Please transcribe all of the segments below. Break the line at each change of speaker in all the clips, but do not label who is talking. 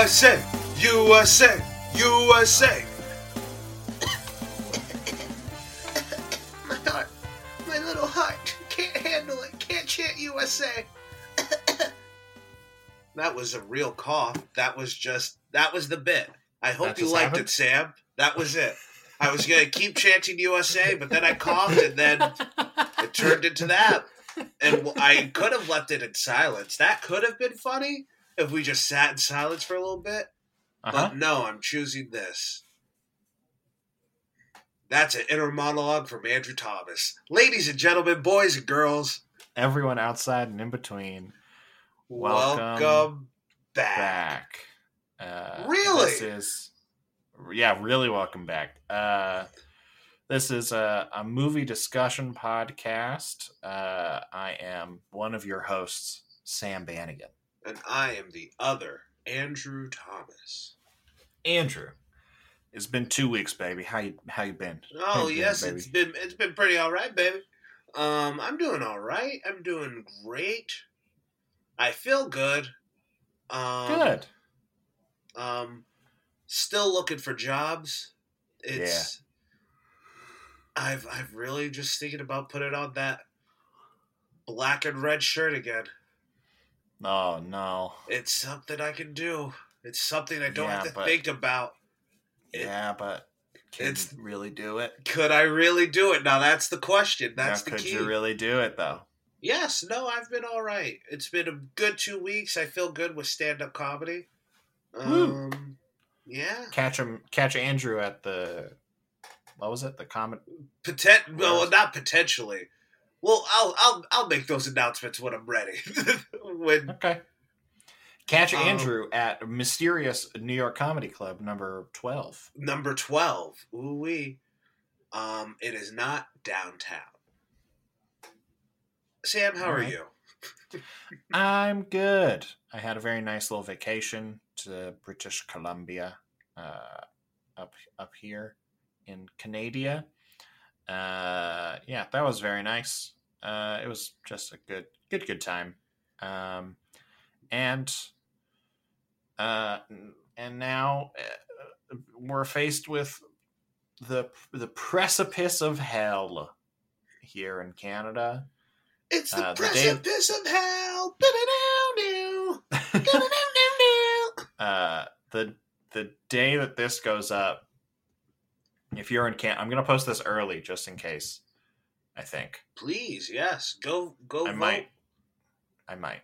USA, USA, USA. my heart, my little heart can't handle it. Can't chant USA. that was a real cough. That was just that was the bit. I hope
That
you liked
happened?
it, Sam. That was it. I was gonna keep chanting USA, but then I coughed, and then it turned into that. And I could have left it in silence. That could have been funny if we just sat in silence for a little bit.
Uh-huh.
But no, I'm choosing this. That's an inner monologue from Andrew Thomas. Ladies and gentlemen, boys and girls,
Everyone outside and in between. Welcome
welcome, back.
back. Uh,
Really?
This is, yeah, really welcome back. Uh, this is a, a movie discussion podcast. Uh, I am one of your hosts, Sam Bannigan.
And I am the other, Andrew Thomas.
Andrew, it's been two weeks, baby. How you how you been?
Oh
you
yes,
baby?
it's been it's been pretty all right, baby. Um, I'm doing all right. I'm doing great. I feel good. Um,
good.
Um, still looking for jobs. It's. I've I've really just thinking about putting on that black and red shirt again.
Oh no.
It's something I can do. It's something I don't
Yeah,
have to
but-
think about. It-
Yeah, but can
it's-
you really do it?
Could I really do it? Now that's the question. That's
Now,
the
could
key.
you really do it though?
Yes, no, I've been all right. It's been a good two weeks. I feel good with stand up comedy. Um, yeah,
Catch him, catch Andrew at the what was it? The comment.
Potent- well, not potentially. Well, I'll I'll I'll make those announcements when I'm ready. when
Okay. Catch
Um,
Andrew at Mysterious New York Comedy Club number twelve.
number twelve, ooh wee, um, it is not downtown. Sam, how are you?
I'm good. I had a very nice little vacation to British Columbia, uh, up up here in Canada. Uh, yeah, that was very nice. Uh, it was just a good, good, good time. Um, and uh, and now uh, we're faced with the the precipice of hell here in Canada.
It's the
Uh, the day-
precipice of hell.
Uh, the the day that this goes up, if you're in Can, I'm gonna post this early just in case. I think
Please, yes, go go.
I
vote.
might. I might.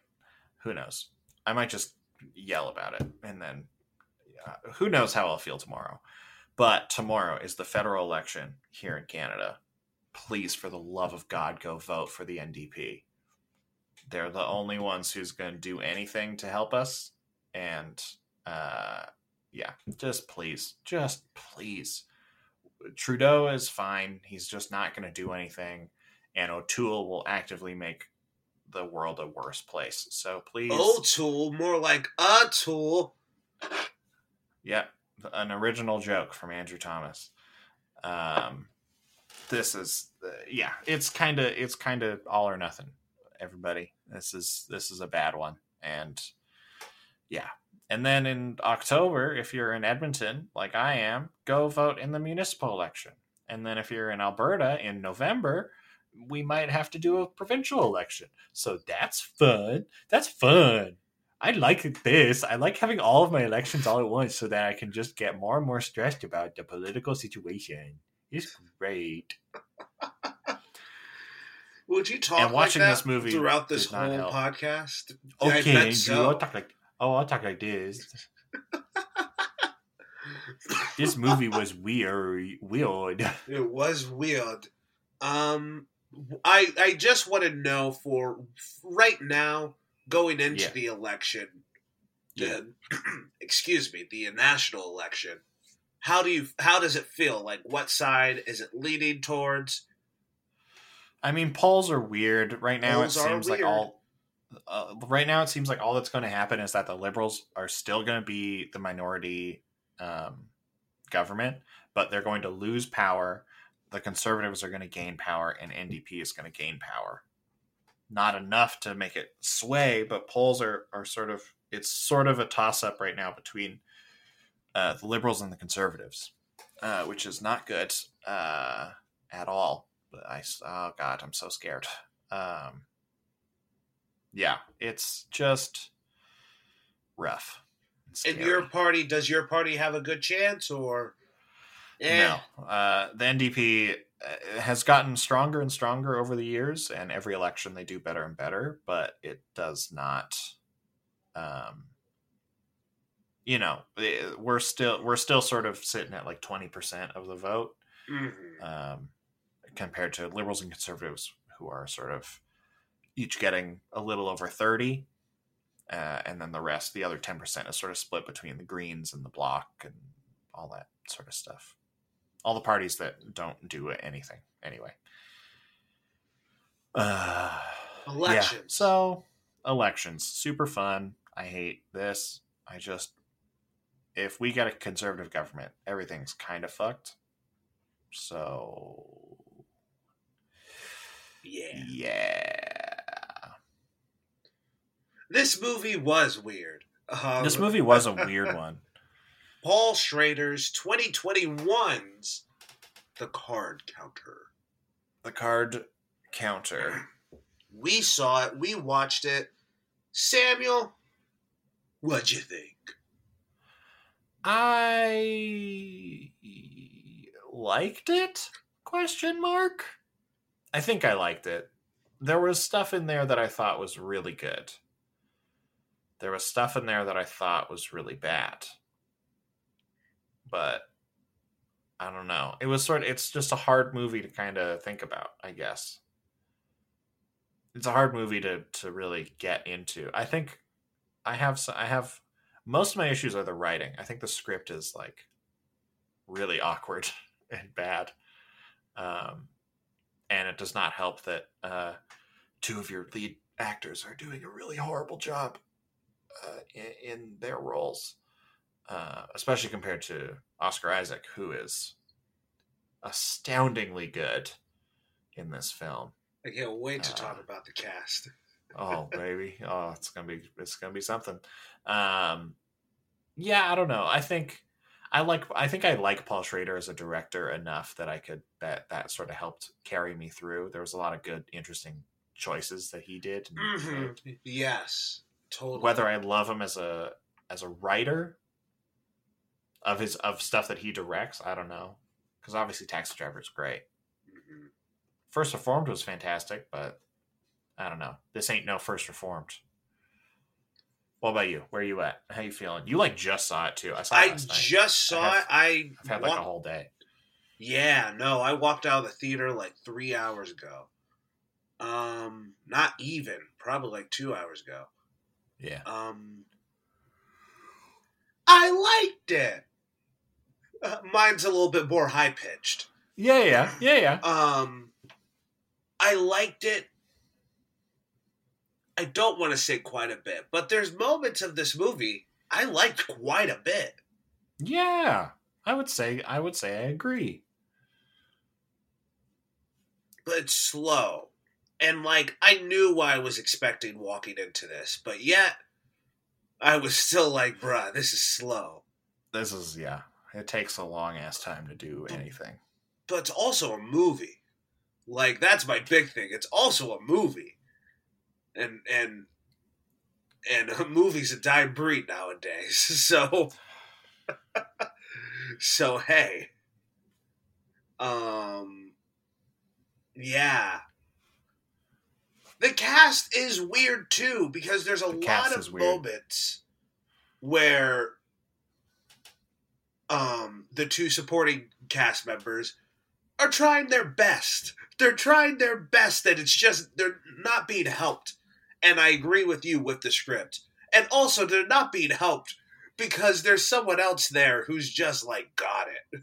Who knows? I might just yell about it, and then uh, who knows how I'll feel tomorrow. But tomorrow is the federal election here in Canada. Please, for the love of God, go vote for the NDP. They're the only ones who's going to do anything to help us. And uh, yeah, just please, just please. Trudeau is fine. He's just not going to do anything. And O'Toole will actively make the world a worse place. So please.
O'Toole, more like a tool.
Yeah, an original joke from Andrew Thomas. Um, this is uh, yeah, it's kind of it's kind of all or nothing. Everybody, this is this is a bad one, and yeah. And then in October, if you're in Edmonton, like I am, go vote in the municipal election. And then if you're in Alberta in November, we might have to do a provincial election. So that's fun. That's fun. I like this. I like having all of my elections all at once so that I can just get more and more stressed about the political situation. It's great.
Would you talk
And watching
like that
this movie
throughout this whole
help.
podcast? I
Okay,
bet so.
I'll talk like oh, I'll talk like this. This movie was weird. Weird.
It was weird. Um, I I just want to know for right now, going into
Yeah.
the election,
Yeah.
the excuse me, the national election. How do you? How does it feel? Like, what side is it leaning towards?
I mean, polls are weird right now.
Polls
it seems like all. Uh, right now, it seems like all that's going to happen is that the liberals are still going to be the minority um, government, but they're going to lose power. The conservatives are going to gain power, and NDP is going to gain power. Not enough to make it sway, but polls are are sort of it's sort of a toss up right now between uh, the liberals and the conservatives, uh, which is not good uh, at all. But I, oh god, I'm so scared. Um, yeah, it's just rough.
And your party, does your party have a good chance or?
Eh? No, uh, the NDP uh, has gotten stronger and stronger over the years, and every election they do better and better. But it does not, um, you know, eh, we're still we're still sort of sitting at like twenty percent of the vote, mm-hmm. um, compared to liberals and conservatives who are sort of each getting a little over thirty. Uh, and then the rest, the other 10%, is sort of split between the Greens and the Bloc and all that sort of stuff all the parties that don't do anything anyway. Uh, elections. Yeah. So elections, super fun. I hate this. I just, if we get a conservative government, everything's kind of fucked. So,
yeah,
yeah.
This movie was weird.
Um, this movie was a weird one.
Paul Schrader's 2021's The Card Counter.
The Card Counter.
We saw it. We watched it. Samuel, what'd you think?
I liked it? Question mark. I think I liked it. There was stuff in there that I thought was really good. There was stuff in there that I thought was really bad but I don't know. It was sort of it's just a hard movie to kind of think about, I guess. It's a hard movie to to really get into. I think I have I have most of my issues are the writing. I think the script is like really awkward and bad. Um and it does not help that uh two of your lead actors are doing a really horrible job uh, in, in their roles uh, especially compared to Oscar Isaac, who is astoundingly good in this film.
I can't wait to uh, talk about the cast.
oh baby, oh it's gonna be it's gonna be something. Um, yeah, I don't know. I think I like I think I like Paul Schrader as a director enough that I could that that sort of helped carry me through. There was a lot of good, interesting choices that he did.
Mm-hmm. Yes, totally.
Whether I love him as a as a writer of his of stuff that he directs. I don't know because obviously Taxi Driver is great. Mm-hmm. First Reformed was fantastic, but I don't know. This ain't no First Reformed. What about you? Where are you at? How you feeling? You like just saw it too. I saw.
It I just saw I have, it. I
have had like a whole day.
Yeah, no, I walked out of the theater like three hours ago. Um, not even, probably like two hours ago.
Yeah.
Um, I liked it. Uh, mine's a little bit more high pitched.
Yeah, yeah, yeah, yeah.
Um, I liked it. I don't want to say quite a bit, but there's moments of this movie I liked quite a bit.
Yeah, I would say I would say I agree.
But it's slow. And like I knew what I was expecting walking into this, but yet I was still like, bruh, this is slow.
This is yeah. It takes a long ass time to do anything.
But it's also a movie. Like that's my big thing. It's also a movie. And and and a movie's a dying breed nowadays. So so hey. Um yeah. The cast is weird too because there's a the lot of moments where um, the two supporting cast members are trying their best. They're trying their best, and it's just they're not being helped. And I agree with you with the script. And also, they're not being helped because there's someone else there who's just like got it.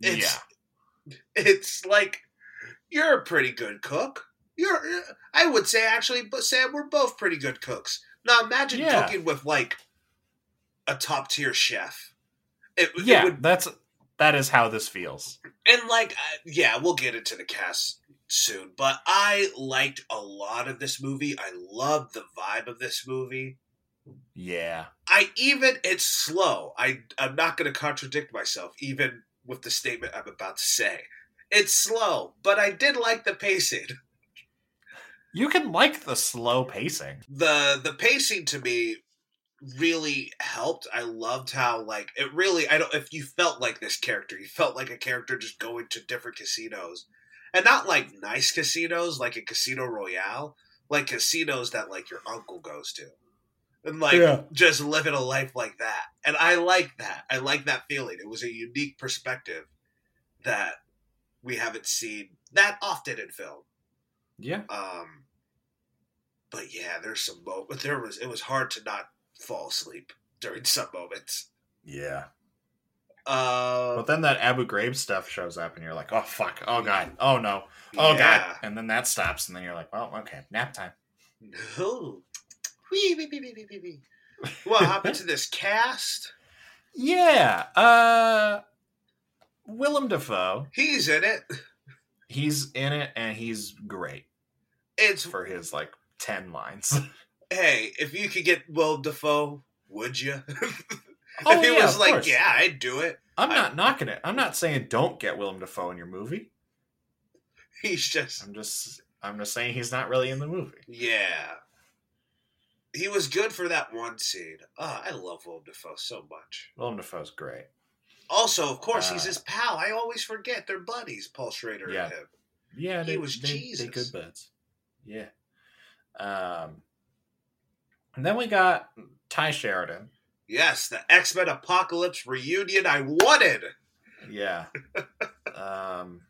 It's, yeah. It's like you're a pretty good cook. You're, I would say actually, but Sam, we're both pretty good cooks. Now imagine yeah. cooking with like a top tier chef.
It, yeah, it would, that's that is how this feels.
And like, uh, yeah, we'll get into the cast soon, but I liked a lot of this movie. I loved the vibe of this movie.
Yeah.
I even it's slow. I I'm not going to contradict myself even with the statement I'm about to say. It's slow, but I did like the pacing.
You can like the slow pacing.
The the pacing to me really helped. I loved how like it really I don't if you felt like this character, you felt like a character just going to different casinos. And not like nice casinos like a Casino Royale, like casinos that like your uncle goes to. And like
Yeah.
just living a life like that. And I like that. I like that feeling. It was a unique perspective that we haven't seen that often in film.
Yeah.
Um, but yeah, there's some moments. But there was it was hard to not fall asleep during some moments.
Yeah.
Uh,
But then that Abu Ghraib stuff shows up, and you're like, oh, fuck. Oh, God. Oh, no. Oh,
yeah.
God. And then that stops, and then you're like, well, okay. Nap time.
No. Wee, wee, wee, wee, wee, wee, wee. What happened to this cast?
Yeah. Uh, Willem Dafoe.
He's in it.
He's in it, and he's great
It's
for his, like, 10 lines.
hey, if you could get Will Dafoe, would you?
Oh,
he
yeah,
was like,
course.
yeah, I'd do it.
I'm not knocking it. I'm not saying don't get Willem Dafoe in your movie.
He's just
I'm just I'm just saying he's not really in the movie.
yeah. He was good for that one scene. Oh, I love Will Dafoe so much.
Willem Dafoe's great.
Also, of course, he's
Uh,
his pal. I always forget they're buddies, Paul Schrader
Yeah.
and him.
Yeah,
He
they,
was
they,
Jesus.
they good buds. Yeah. Um, and then we got Tye Sheridan.
Yes, the X Men Apocalypse reunion I wanted.
Yeah. um,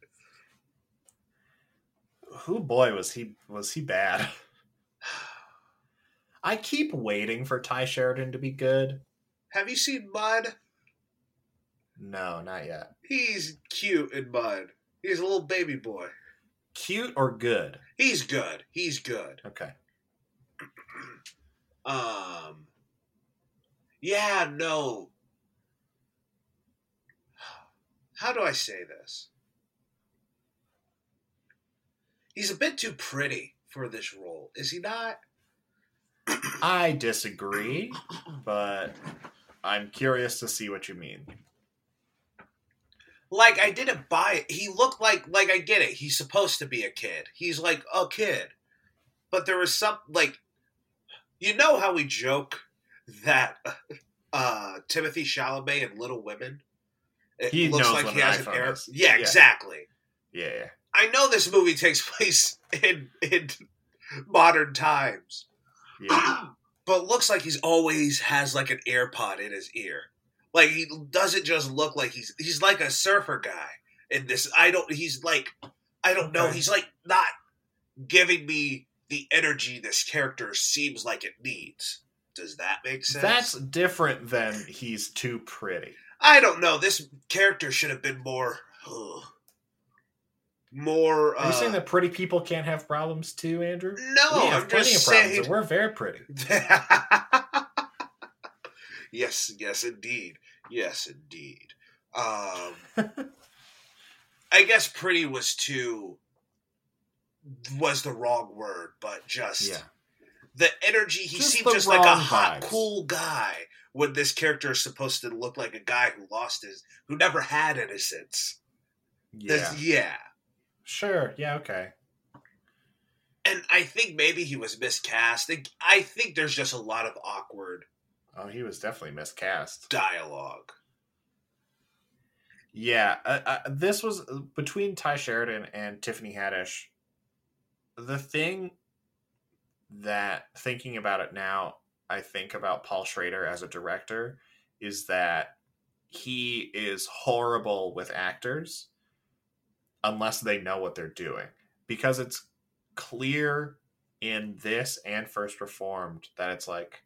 who boy was he was he bad? I keep waiting for Tye Sheridan to be good.
Have you seen Mud?
No, not yet.
He's cute in Mud. He's a little baby boy.
Cute or good?
He's good. He's good.
Okay.
Um. Yeah, no. How do I say this? He's a bit too pretty for this role, is he not?
I disagree, but I'm curious to see what you mean.
Like I didn't buy it. He looked like like I get it. He's supposed to be a kid. He's like a kid. But there was some like you know how we joke that uh Timothée Chalamet in Little Women it
He knows like he
has
iPhone
air-. Yeah,
Yeah.
exactly.
Yeah, yeah.
I know this movie takes place in in modern times.
yeah.
but looks like he's always has like an AirPod in his ear. Like he doesn't just look like he's he's like a surfer guy in this. I don't. He's like I don't know. He's like not giving me the energy this character seems like it needs. Does that make sense?
That's different than he's too pretty.
I don't know. This character should have been more. ugh, more.
Are you
uh,
saying that pretty people can't have problems too, Andrew?
No,
we have
I'm
plenty of problems,
saying.
we're very pretty.
yes, yes, indeed. Yes, indeed. Um, I guess pretty was too was the wrong word, but just
Yeah.
the energy. He
Just
seemed just like a hot,
vibes.
cool guy. When this character is supposed to look like a guy who lost his, who never had innocence.
Yeah.
That's- yeah.
Sure. Yeah. Okay.
And I think maybe he was miscast. I think there's just a lot of awkward
Oh, he was definitely miscast.
dialogue.
Yeah. Uh, uh, this was between Tye Sheridan and Tiffany Haddish. The thing that thinking about it now, I think about Paul Schrader as a director is that he is horrible with actors unless they know what they're doing because it's clear in this and First Reformed that it's like,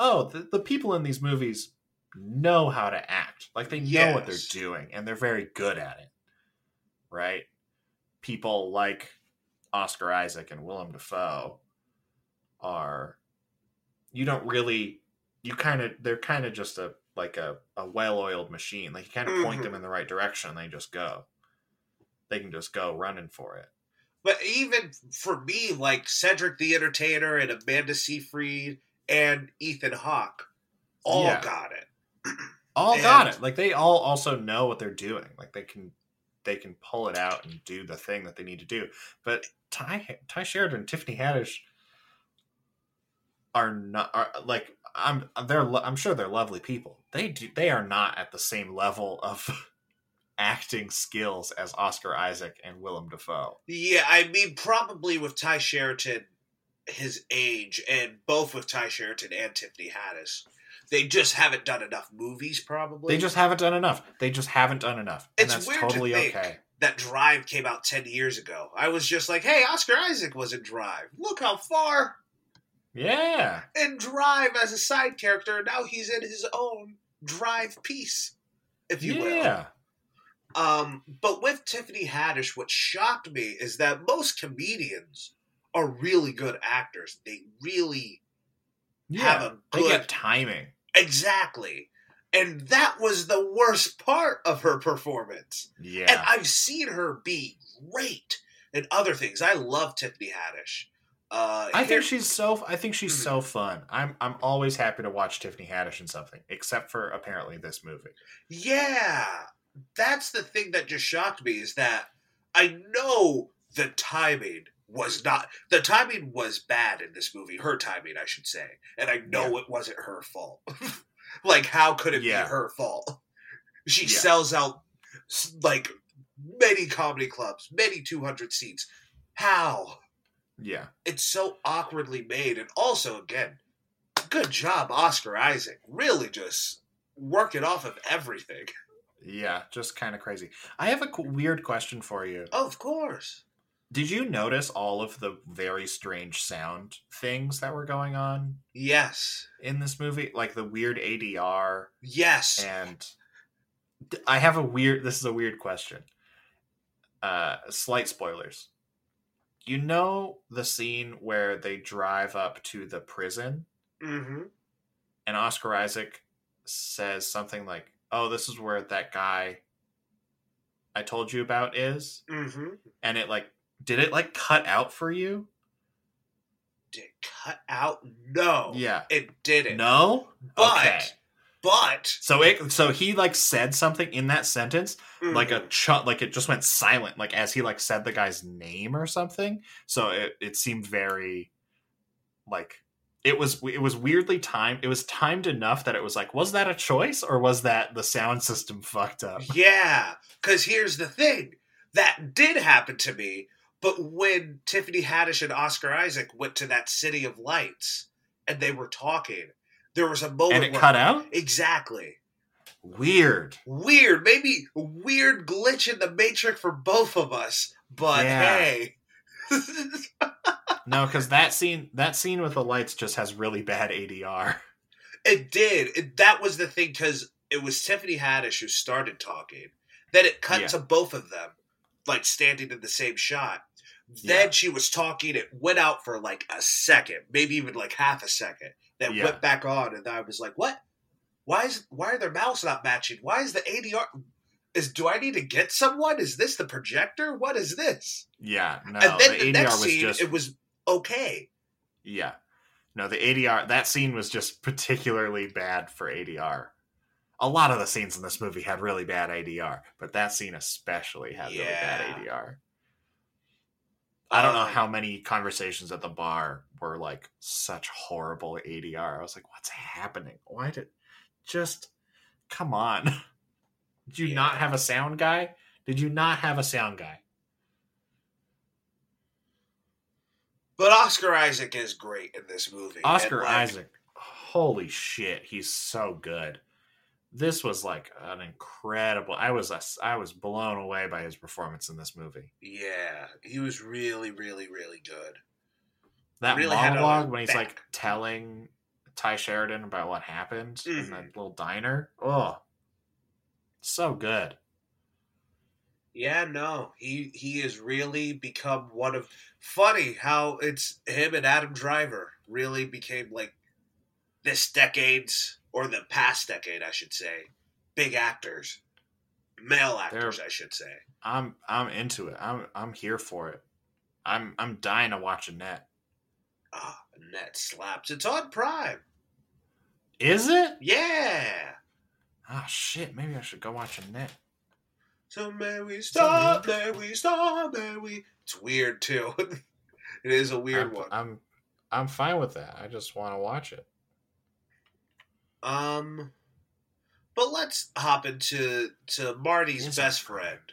oh, the, the people in these movies know how to act. Like they know what they're doing and they're very good at it. Right? People like Oscar Isaac and Willem Dafoe are you don't really you kind of they're kind of just a like a, a well-oiled machine. Like you kind of point
Mhm.
them in the right direction and they just go. They can just go running for it.
But even for me, like Cedric the Entertainer and Amanda Seyfried and Ethan Hawke all
Yeah.
got it.
all got it. Like they all also know what they're doing. Like they can they can pull it out and do the thing that they need to do. But Ty Tye Sheridan, and Tiffany Haddish are not are like I'm they're I'm sure they're lovely people. They do they are not at the same level of acting skills as Oscar Isaac and Willem Dafoe.
Yeah, I mean, probably with Tye Sheridan, his age, and both with Tye Sheridan and Tiffany Haddish, they just haven't done enough movies. Probably
They just haven't done enough. They just haven't done enough. And
It's
that's
weird to think.
okay.
that Drive came out ten years ago. I was just like, hey, Oscar Isaac was in Drive. Look how far
Yeah.
And Drive as a side character, now he's in his own Drive piece, if you will.
Yeah.
Um, but with Tiffany Haddish, what shocked me is that most comedians are really good actors. They really have
Yeah.
a
They
good
get timing.
exactly. And that was the worst part of her performance.
Yeah.
And I've seen her be great in other things. I love Tiffany Haddish. Uh,
I
here-
think she's so. I think she's
Mhm.
so fun. I'm. I'm always happy to watch Tiffany Haddish in something, except for apparently this movie.
Yeah, that's the thing that just shocked me is that I know the timing was not the timing was bad in this movie. Her timing, I should say, and I know it wasn't her fault. like, how could it
Yeah.
be her fault? She
Yeah.
sells out like many comedy clubs, many two hundred seats. How?
Yeah.
It's so awkwardly made, and also again, good job, Oscar Isaac. Really, just working off of everything.
Yeah. Just kind of crazy. I have a weird question for you.
Of course.
Did you notice all of the very strange sound things that were going on
Yes.
in this movie, like the weird ADR
Yes.
and I have a weird. This is a weird question. Uh, slight spoilers. You know the scene where they drive up to the prison
Mm-hmm.
and Oscar Isaac says something like, "Oh, this is where that guy I told you about is,"
Mm-hmm.
and it like did it like cut out for you?
Did it cut out? No.
Yeah.
It didn't.
No.
But
okay.
but
So it so he like said something in that sentence like a
Mhm.
chunk like it just went silent like as he like said the guy's name or something so it, it seemed very like it was it was weirdly timed it was timed enough that it was like was that a choice or was that the sound system fucked up
Yeah. Cause here's the thing. That did happen to me, but when Tiffany Haddish and Oscar Isaac went to that city of lights and they were talking, there was a moment
and it
where
cut out
Exactly.
weird
Weird, maybe weird glitch in the matrix for both of us, but
Yeah.
hey.
no because that scene that scene with the lights just has really bad adr
It did. It, that was the thing because it was Tiffany Haddish who started talking. Then it cut
Yeah.
to both of them, like standing in the same shot. Then
Yeah.
she was talking. It went out for like a second, maybe even like half a second. Then
Yeah.
went back on, and I was like, "What? Why is why are their mouths not matching? Why is the ADR? Is do I need to get someone? Is this the projector? What is this?"
yeah no
and then
the,
the,
adr
next
was
scene,
just
it was okay.
Yeah. No, the ADR that scene was just particularly bad for ADR. A lot of the scenes in this movie had really bad ADR, but that scene especially had really bad ADR. I don't know
Um,
how many conversations at the bar were like such horrible ADR. I was like, what's happening? Why did just come on? Did you not have a sound guy? Did you not have a sound guy?
But Oscar Isaac is great in this movie.
Oscar
like,
Isaac, holy shit, he's so good. This was like an incredible. I was I was blown away by his performance in this movie.
Yeah, he was really, really, really good.
That
Really
monologue when he's like telling Tye Sheridan about what happened in
Mhm.
that little diner. Oh, so good.
Yeah, no, he he has really become one of. Funny how it's him and Adam Driver really became like this decade's or the past decade, I should say, big actors, male actors, I should say.
I'm I'm into it. I'm I'm here for it. I'm I'm dying to watch Annette.
Ah, Annette slaps. It's on Prime.
Is it?
Yeah.
Oh shit! Maybe I should go watch Annette.
So may we stop, may we stop, may we. It's weird too. it is a weird
I'm,
one.
I'm I'm fine with that. I just want to watch it.
Um, but let's hop into to Marty's
Yes,
best friend.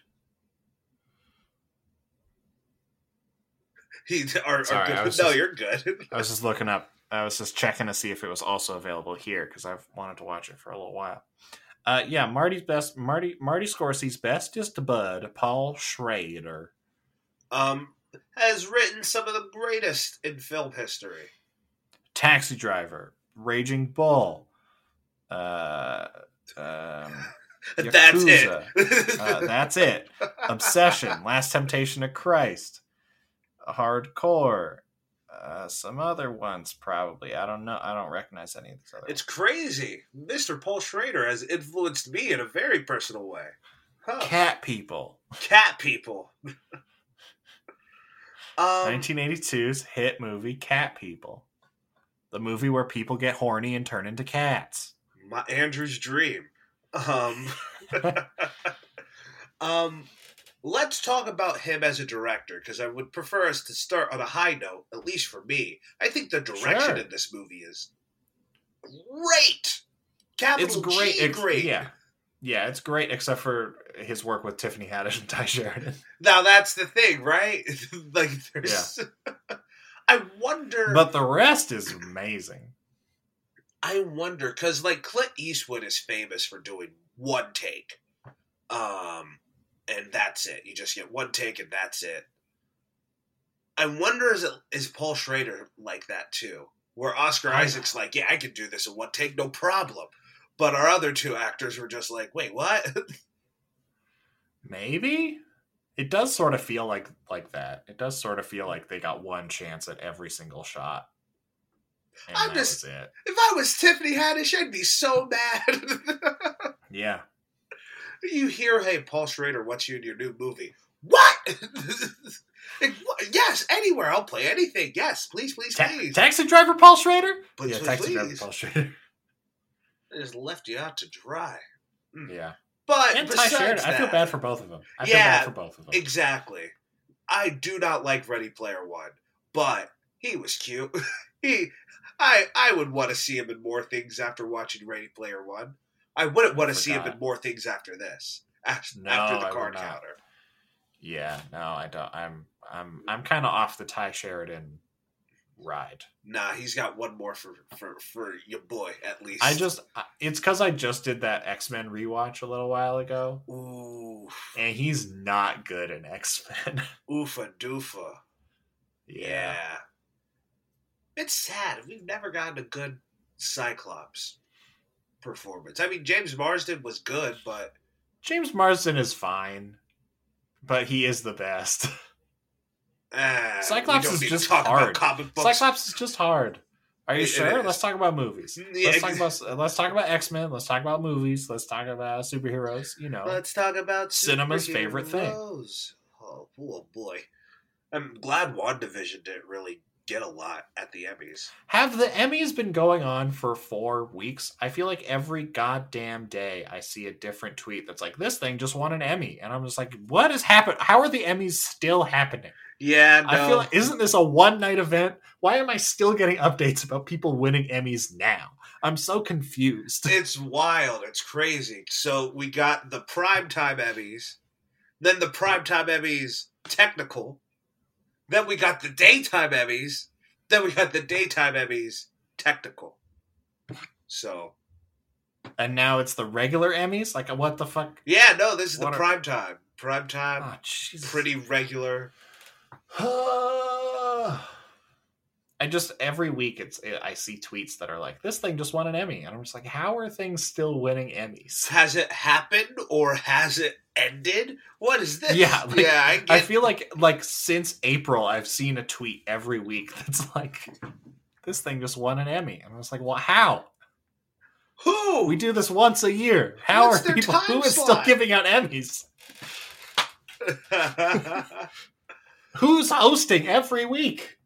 He,
Sorry,
good- no,
just-
you're good.
I was just looking up. I was just checking to see if it was also available here because I've wanted to watch it for a little while. Uh, yeah, Marty's best. Marty Marty Scorsese's bestest bud, Paul Schrader.
um, has written some of the greatest in film history.
Taxi Driver, Raging Bull. Uh, um,
That's it.
Yakuza. uh, that's it. Obsession, Last Temptation of Christ, Hardcore, uh, some other ones probably. I don't know. I don't recognize any of these other.
It's crazy. Mr. Paul Schrader has influenced me in a very personal way. Huh.
Cat People,
Cat people. um,
1982's hit movie Cat People, the movie where people get horny and turn into cats.
My Andrew's dream. Um, um, let's talk about him as a director because I would prefer us to start on a high note, at least for me. I think the direction
Sure.
in this movie is great. Capital
It's great.
G
ex-
great.
Yeah, yeah, it's great except for his work with Tiffany Haddish and Tye Sheridan.
Now that's the thing, right? like, there's. I wonder.
But the rest is amazing.
I wonder because like Clint Eastwood is famous for doing one take, um, and that's it. You just get one take and that's it. I wonder is it is Paul Schrader like that too, where Oscar Isaac's like, yeah, I can do this in one take, no problem. But our other two actors were just like, wait, what?
Maybe it does sort of feel like like that. It does sort of feel like they got one chance at every single shot. And
I'm just- if I was Tiffany Haddish, I'd be so mad.
Yeah.
you hear, hey, Paul Schrader wants you in your new movie. What? Yes, anywhere. I'll play anything. Yes, please, please,
Ta-
please.
taxi driver Paul Schrader?
Please,
yeah,
please,
taxi driver. Paul Schrader.
I just left you out to dry. Mm.
Yeah.
But
And
Tye
Sheridan. I feel bad for both of them. I feel
Yeah,
bad for both of them.
Exactly. I do not like Ready Player One, but he was cute. he, I, I would want to see him in more things after watching Ready Player One. I wouldn't want to see him in more things after this. After,
No,
after the card counter.
Yeah, no, I don't. I'm I'm I'm kind of off the Tye Sheridan ride.
Nah, he's got one more for for for your boy at least.
I just it's because I just did that X Men rewatch a little while ago,
ooh
and he's not good in X Men.
oofa doofa. Yeah. It's sad. We've never gotten a good Cyclops performance. I mean, James Marsden was good, but
James Marsden is fine, but he is the best.
uh,
Cyclops is just hard.
comic books.
Cyclops is just hard. Are you
It- it
sure?
is.
Let's talk about movies.
Yeah,
let's talk about let's talk about X Men. Let's talk about movies. Let's talk about superheroes. You know,
Let's talk about
Cinema's favorite thing.
Oh, oh boy, I'm glad WandaVision didn't really get a lot at the Emmys.
have the Emmys been going on for four weeks? I feel like every goddamn day I see a different tweet that's like, "This thing just won an Emmy," and I'm just like, "What is happening? How are the Emmys still happening?"
Yeah, no.
I feel like isn't this a one night event? Why am I still getting updates about people winning Emmys now? I'm so confused.
It's wild. It's crazy. So we got the primetime Emmys, then the primetime Emmys technical, then we got the daytime Emmys, then we got the daytime Emmys technical. So
And now it's the regular Emmys. Like, what the fuck?
yeah, no, this is the
What are-
primetime. Primetime,
Oh, ah,
pretty regular.
I just every week it's eh, I see tweets that are like this thing just won an Emmy and I'm just like how are things still winning Emmys?
Has it happened or has it ended? What is this?
Yeah, like,
yeah. I, get,
I feel like like since April I've seen a tweet every week that's like this thing just won an Emmy and I was like well how
who
we do this once a year how
What's
are people who is still giving out Emmys who's hosting every week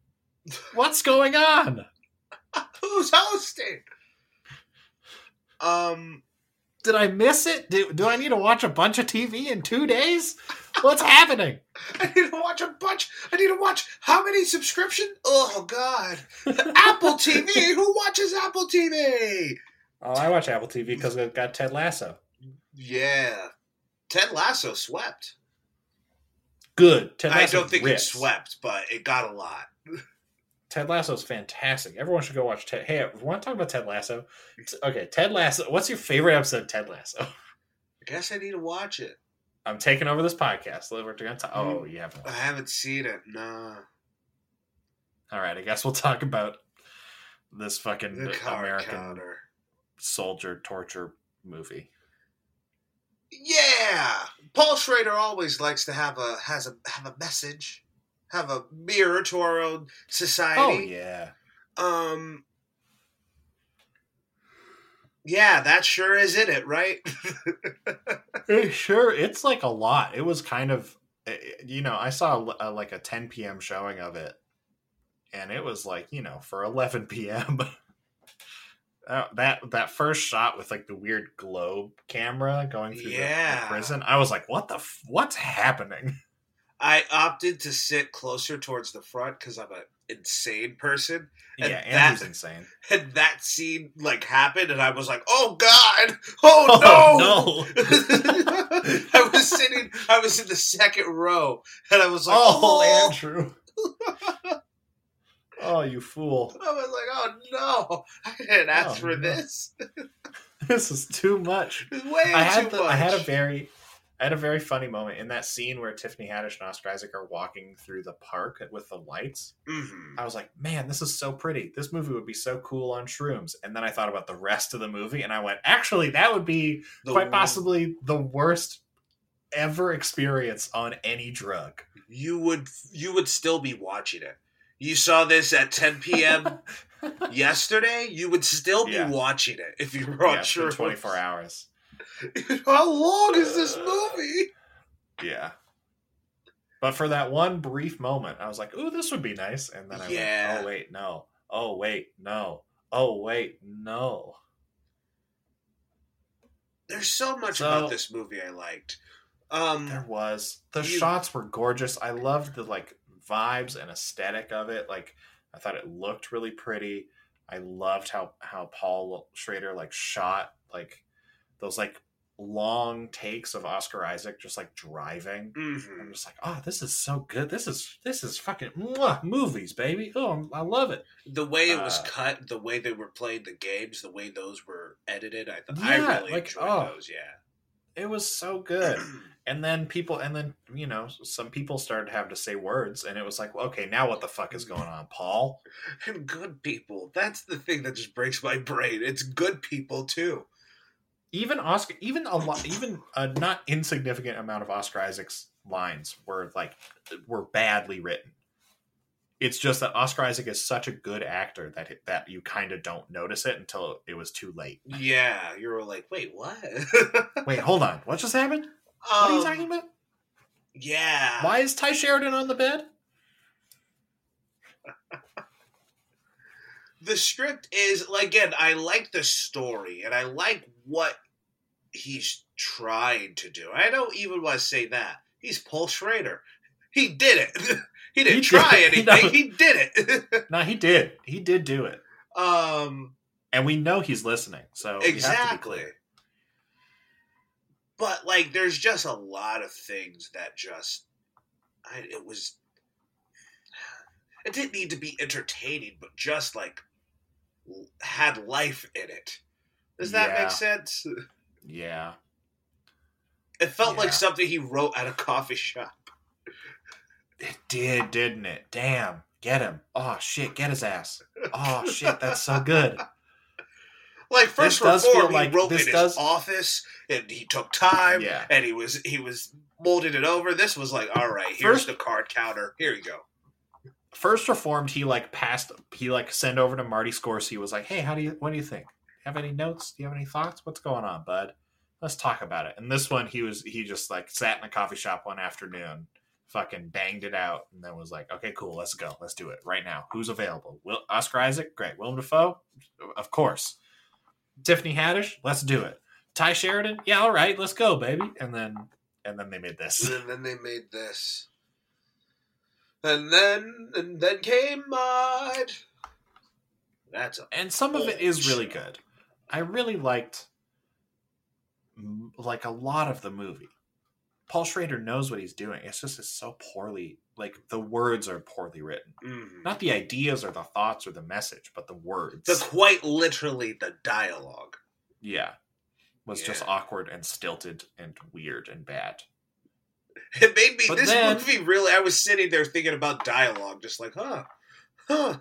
What's going on?
Who's hosting? Um,
Did I miss it? Do, do I need to watch a bunch of TV in two days? What's happening?
I need to watch a bunch. I need to watch how many subscription? Oh God, Apple TV. Who watches Apple TV?
Oh, I watch Apple TV because we've got Ted Lasso.
Yeah, Ted Lasso swept.
Good. Ted
I don't think
rips.
it swept, but it got a lot.
Ted Lasso is fantastic. Everyone should go watch Ted. Hey, want to talk about Ted Lasso? Okay, Ted Lasso. What's your favorite episode of Ted Lasso?
I guess I need to watch it.
I'm taking over this podcast. We're gonna talk. Oh, you haven't.
I haven't seen it. Nah,
All right, I guess we'll talk about this fucking
the
American
counter.
soldier torture movie.
Yeah, Paul Schrader always likes to have a has a have a message, have a mirror to our own society.
Oh yeah,
Um. Yeah, that sure is in it, right?
It sure, it's like a lot. It was kind of, eh, you know, I saw a, like a 10 p.m. showing of it, and it was like, you know, for 11 p.m. Uh, that that first shot with like the weird globe camera going through the- the, prison, I was like, "What the? F- what's happening?"
I opted to sit closer towards the front because I'm an insane person, And
yeah,
that-
Andrew's insane.
and that scene like happened, and I was like, "Oh God! Oh, oh, no!"
no!
I was sitting. I was in the second row, and I was like,
oh,
"Oh!"
Andrew! oh, you fool!
I was like, "Oh no! I didn't oh, ask
Oh,
for
no.
this.
This is too much.
Way
I had
too
the,
much."
I had a very I had a very funny moment in that scene where Tiffany Haddish and Oscar Isaac are walking through the park with the lights.
Mhm.
I was like, man, this is so pretty. This movie would be so cool on shrooms. And then I thought about the rest of the movie and I went, actually, that would be
The
quite possibly the worst ever experience on any drug.
you would you would still be watching it. You saw this at 10 p.m. yesterday. You would still be
Yeah.
watching it if you were on
yeah,
shrooms.
24 hours.
How long is this movie?
Yeah. But for that one brief moment, I was like, ooh, this would be nice. And then I
Yeah.
went, oh, wait, no. Oh, wait, no. Oh, wait, no.
There's so much
So-
about this movie I liked. Um,
There was. The
You-
shots were gorgeous. I loved the like vibes and aesthetic of it. Like I thought it looked really pretty. I loved how how Paul Schrader like shot like those like long takes of Oscar Isaac just like driving.
mhm.
I'm just like, oh, this is so good. This is this is fucking mwah, movies, baby. Oh, I love it.
The way it was
Uh,
cut, the way they were playing the games, the way those were edited, I thought
Yeah,
I really
like,
enjoyed
oh.
those. Yeah.
It was so good. and then people, and then you know, some people started having to say words, and it was like, okay, now what the fuck is going on, Paul?
and good people. That's the thing that just breaks my brain. It's good people too.
Even Oscar, even a lot, even a not insignificant amount of Oscar Isaac's lines were like were badly written. It's just that Oscar Isaac is such a good actor that that you kind of don't notice it until it was too late.
Yeah, you're like, wait, what?
Wait, hold on, what just happened? What are you
Um,
talking about?
Yeah.
Why is Tye Sheridan on the bed?
the script is like again i like the story and i like what he's trying to do i don't even want to say that he's paul schrader he did it he didn't
He
try
did.
anything
No.
he did it
No, he did. He did do it,
um
and we know he's listening. So we have to be
exactly but like there's just a lot of things that just I, it was it didn't need to be entertaining but just like had life in it does that
Yeah.
make sense
Yeah,
It felt
Yeah.
like something he wrote at a coffee shop.
it did, didn't it? Damn, get him! Oh shit, get his ass! Oh shit, that's so good.
Like first
This does
reform,
feel like-
he wrote in
this
his office, and he took time,
Yeah.
and he was he was molding it over. This was like, all right, here's
First-
the card counter. Here you go.
First reformed, he like passed. He like sent over to Marty Scorsese. Was like, hey, how do you? What do you think? Have any notes? Do you have any thoughts? What's going on, bud? Let's talk about it. And this one, he was he just like sat in a coffee shop one afternoon, fucking banged it out, and then was like, okay, cool, let's go, let's do it right now. Who's available? Will Oscar Isaac, great. Willem Dafoe, of course. Tiffany Haddish, let's do it. Tye Sheridan, yeah, all right, let's go, baby. And then and then they made this.
And then they made this. And then and then came Mud. That's
and some of it is really good. I really liked like a lot of the movie. Paul Schrader knows what he's doing. It's just it's so poorly like the words are poorly written.
mhm.
Not the ideas or the thoughts or the message, but the words.
the quite literally the dialogue.
yeah. Was just awkward and stilted and weird and bad.
It made me
But
this
then-
movie really. I was sitting there thinking about dialogue, just like, huh, huh.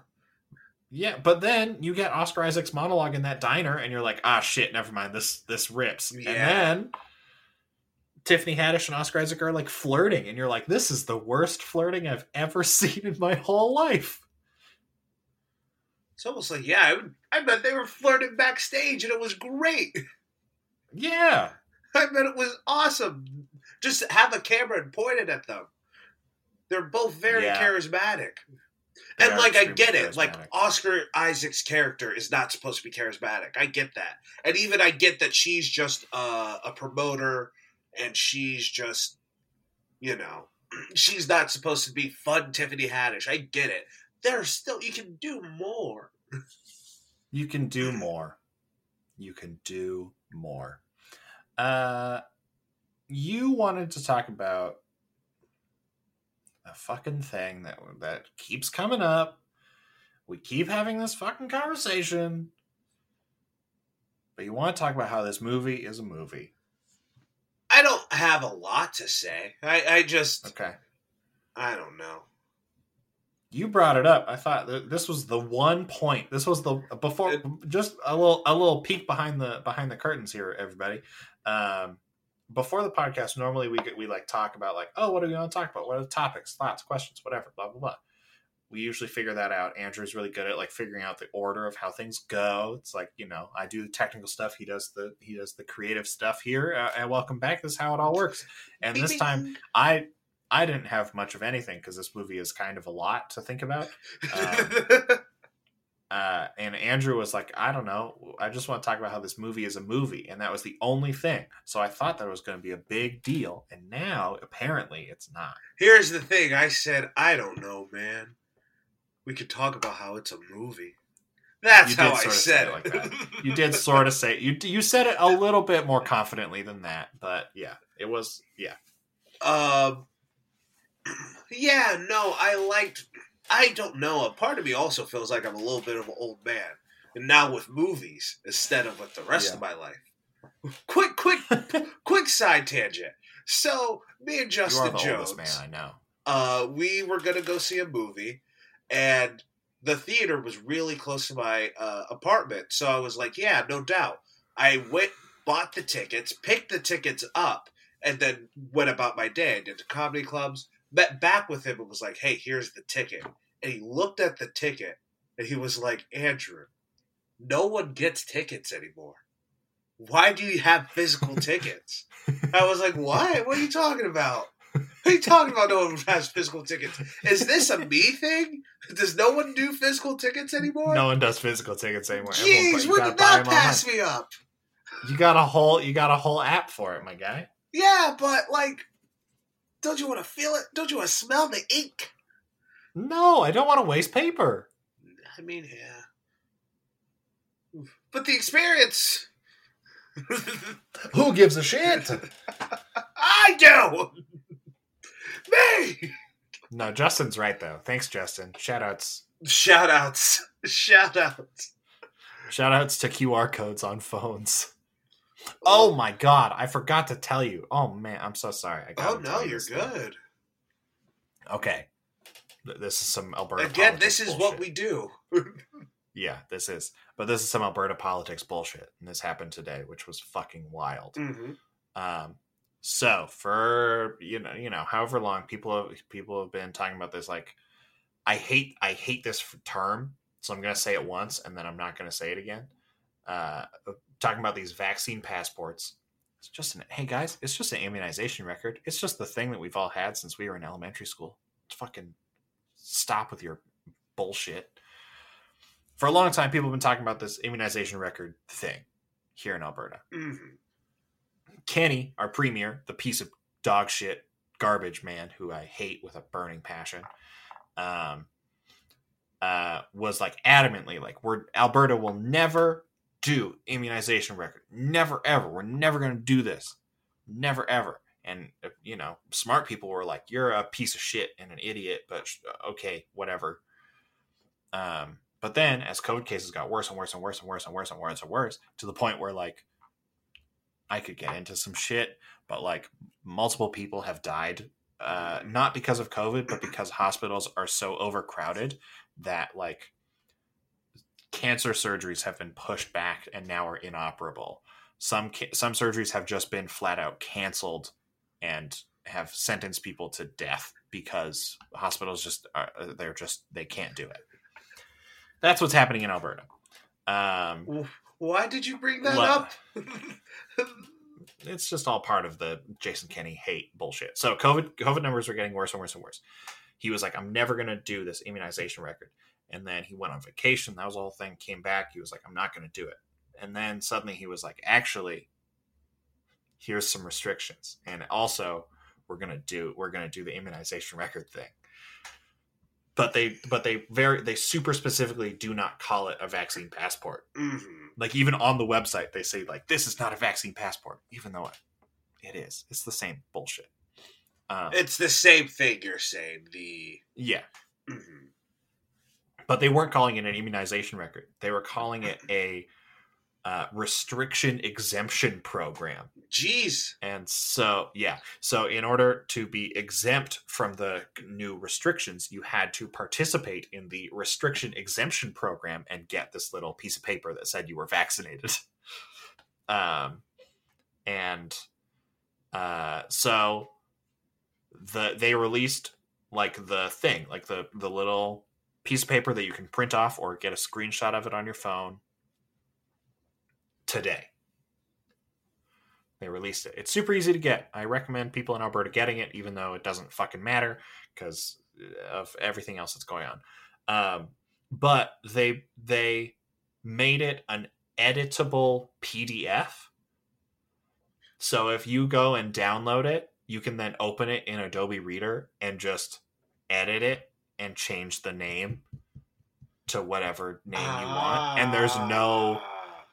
Yeah, but then you get Oscar Isaac's monologue in that diner, and you're like, ah, shit, never mind. This this rips.
Yeah.
And then Tiffany Haddish and Oscar Isaac are like flirting, and you're like, this is the worst flirting I've ever seen in my whole life.
It's almost like, yeah, I, would, I bet they were flirting backstage, and it was great.
Yeah,
I bet it was awesome. Just have a camera and point it at them. They're both very
Yeah.
charismatic. And like I get it, like. Oscar Isaac's character is not supposed to be charismatic. I get that, and even I get that she's just uh, a promoter, and she's just, you know, she's not supposed to be fun Tiffany Haddish. I get it. There's still you can do more.
you can do more. You can do more. Uh, you wanted to talk about a fucking thing that that keeps coming up. We keep having this fucking conversation, but you want to talk about how this movie is a movie.
I don't have a lot to say. I, I just
Okay,
I don't know.
you brought it up. I thought that this was the one point. This was the before just a little a little peek behind the behind the curtains here, everybody. Um, before the podcast, normally we get, we like talk about like, oh, what are we going to talk about? What are the topics, thoughts, questions, whatever, blah blah blah. We usually figure that out. Andrew's really good at like figuring out the order of how things go. It's like you know, I do the technical stuff. He does the he does the creative stuff here. Uh, and welcome back. This is how it all works. And this time, I I didn't have much of anything because this movie is kind of a lot to think about. Uh, and Andrew was like, I don't know. I just want to talk about how this movie is a movie. And that was the only thing. So I thought that was going to be a big deal. And now, apparently, it's not.
Here's the thing. I said, I don't know, man. We could talk about how it's a movie. That's
You
how I
sort of say
said
it like that. You did sort of say, you, you said it a little bit more confidently than that. But yeah, it was, yeah.
Um, yeah, no, I liked. I don't know. A part of me also feels like I'm a little bit of an old man, and now with movies instead of with the rest
Yeah.
of my life. Quick, quick, quick side tangent. So me and Justin
the
Jones,
oldest man I know.
uh, we were gonna go see a movie, and the theater was really close to my uh, apartment. So I was like, "Yeah, no doubt." I went, bought the tickets, picked the tickets up, and then went about my day. I did the comedy clubs. Met back with him and was like, "Hey, here's the ticket." And he looked at the ticket and he was like, "Andrew, no one gets tickets anymore. Why do you have physical tickets?" I was like, "What? What are you talking about?" What are you talking about? No one has physical tickets. Is this a me thing? Does no one do physical tickets anymore?
No one does physical tickets anymore.
Jeez, would
gotta
you
buy
not
online.
pass me up?
You got a whole, you got a whole app for it, my guy.
Yeah, but like, don't you want to feel it? Don't you want to smell the ink?
No, I don't want to waste paper.
I mean, yeah. But the experience.
Who gives a shit?
I do! Me!
No, Justin's right though. Thanks, Justin. Shout outs.
Shout outs. Shout outs.
Shout outs to QR codes on phones. Oh my god, I forgot to tell you. Oh man, I'm so sorry. I
Oh, no,
you
you're good.
Okay. This is some Alberta
Again, this is
bullshit.
what we do.
Yeah, this is. But this is some Alberta politics bullshit. And this happened today, which was fucking wild.
Mm-hmm.
Um, so for you know, you know, however long people have people have been talking about this, like, I hate I hate this term, so I'm gonna say it once and then I'm not gonna say it again. Uh, talking about these vaccine passports, It's just an hey guys, it's just an immunization record. It's just the thing that we've all had since we were in elementary school. It's fucking stop with your bullshit. For a long time, people have been talking about this immunization record thing here in Alberta.
Mhm.
Kenney, our premier, the piece of dog shit garbage man who I hate with a burning passion, um, uh, was like adamantly like, "We're Alberta will never do immunization record, never ever. We're never going to do this, never ever." And uh, you know, smart people were like, "You're a piece of shit and an idiot," but okay, whatever. Um, but then as COVID cases got worse and worse and worse and worse and worse and worse and worse, to the point where like I could get into some shit, but like multiple people have died, uh, not because of COVID, but because hospitals are so overcrowded that like cancer surgeries have been pushed back and now are inoperable. Some ca- some surgeries have just been flat out canceled and have sentenced people to death because hospitals just are, they're just they can't do it. That's what's happening in Alberta. Um,
Why did you bring that up?
it's just all part of the Jason Kenney hate bullshit. So COVID COVID numbers were getting worse and worse and worse. He was like, I'm never gonna do this immunization record. And then he went on vacation. That was the whole thing. Came back. He was like, I'm not gonna do it. And then suddenly he was like, actually, here's some restrictions. And also, we're gonna do we're gonna do the immunization record thing. But they but they very they super specifically do not call it a vaccine passport
Mhm.
like even on the website they say like this is not a vaccine passport even though it, it is it's the same bullshit um,
It's the same thing you're saying. The
yeah
mhm.
But they weren't calling it an immunization record. They were calling it a uh, restriction exemption program.
Jeez,
and so yeah. So in order to be exempt from the new restrictions you had to participate in the restriction exemption program and get this little piece of paper that said you were vaccinated. Um and uh so the they released like the thing like the the little piece of paper that you can print off or get a screenshot of it on your phone today they released it. It's super easy to get. I recommend people in Alberta getting it, even though it doesn't fucking matter because of everything else that's going on. Um, but they they made it an editable PDF. So if you go and download it, you can then open it in Adobe Reader and just edit it and change the name to whatever name you want. And there's no
Ah.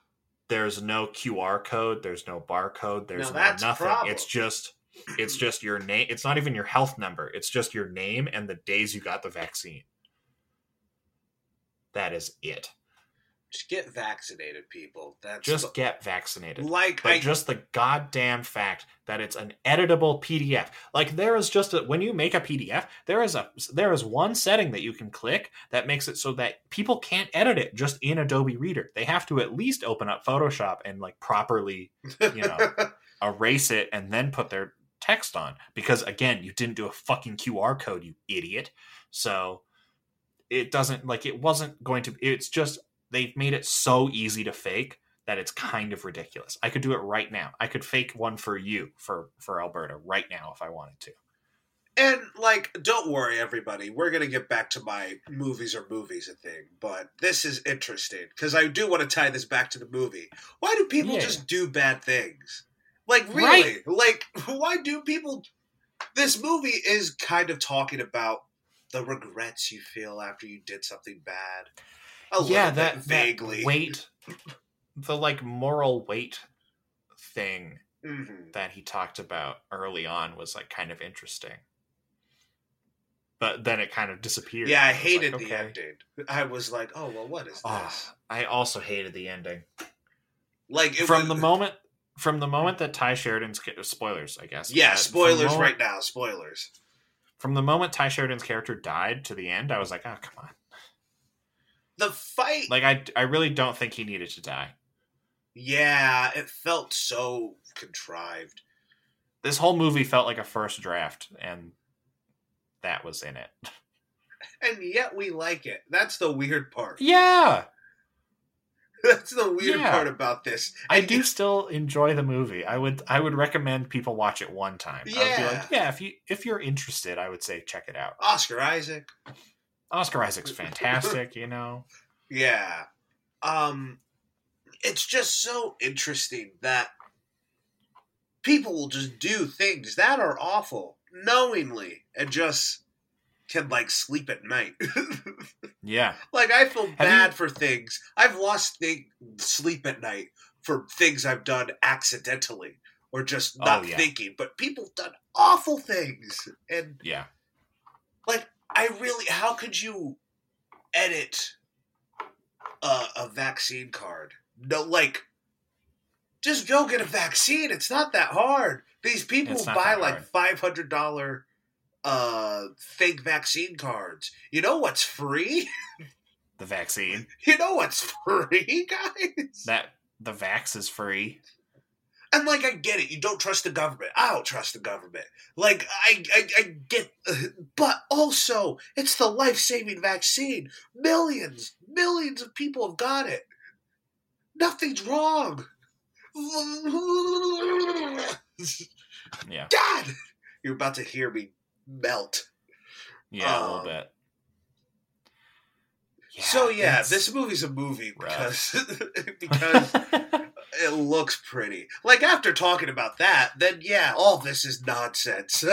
there's no QR code, there's no barcode, there's no nothing.
problem.
It's just it's just your name. It's not even your health number. It's just your name and the days you got the vaccine. That is it.
Just get vaccinated, people. That's
Just get vaccinated.
like
But
I
just the goddamn fact that it's an editable PDF. Like there is just a, when you make a PDF, there is a there is one setting that you can click that makes it so that people can't edit it just in Adobe Reader. They have to at least open up Photoshop and like properly you know. erase it and then put their text on because again you didn't do a fucking qr code you idiot so it doesn't like it wasn't going to it's just they've made it so easy to fake that it's kind of ridiculous i could do it right now i could fake one for you for for alberta right now if i wanted to
And like, don't worry, everybody. We're gonna get back to my movies or movies a thing, but this is interesting because I do want to tie this back to the movie. Why do people
Yeah.
just do bad things? Like, really? Like, why do people? This movie is kind of talking about the regrets you feel after you did something bad. A
yeah
little
that,
bit
that
vaguely.
weight the like moral weight thing
Mhm.
that he talked about early on was like kind of interesting. But then it kind of disappeared.
Yeah, I
was like,
hated the
okay.
ending. I was like, oh well, what is
Oh,
this?
I also hated the ending.
Like it
from
was,
the moment from the moment that Tye Sheridan's spoilers, I guess.
Yeah,
uh,
spoilers
moment-
right now. Spoilers.
From the moment Tye Sheridan's character died to the end, I was like, oh come on.
The fight.
Like I I really don't think he needed to die.
yeah, it felt so contrived.
This whole movie felt like a first draft, and that was in it.
And yet we like it. That's the weird part.
Yeah.
That's the weird
Yeah.
part about this.
I do still enjoy the movie. I would I would recommend people watch it one time. I would be
Yeah.
like, yeah, if you if you're interested, I would say check it out.
Oscar Isaac.
Oscar Isaac's fantastic, you know.
Yeah. Um it's just so interesting that people will just do things that are awful knowingly and just can like sleep at night.
Yeah.
like I feel
Have
bad
you-
for things. I've lost sleep at night for things I've done accidentally or just not
Oh, yeah.
thinking, but people done awful things and
Yeah.
like I really how could you edit a, a vaccine card? No, like just go get a vaccine. It's not that hard. These people buy like five hundred dollar uh fake vaccine cards. You know what's free?
The vaccine.
You know what's free, guys?
That the vax is free.
And like, I get it. You don't trust the government. I don't trust the government. Like, I, I, I get, but also, it's the life-saving vaccine. Millions, millions of people have got it. Nothing's wrong.
Yeah.
God, you're about to hear me melt.
Yeah, a
Um,
little bit.
so yeah, this movie's a movie
rough.
because because it looks pretty. Like after talking about that, then yeah, all this is nonsense.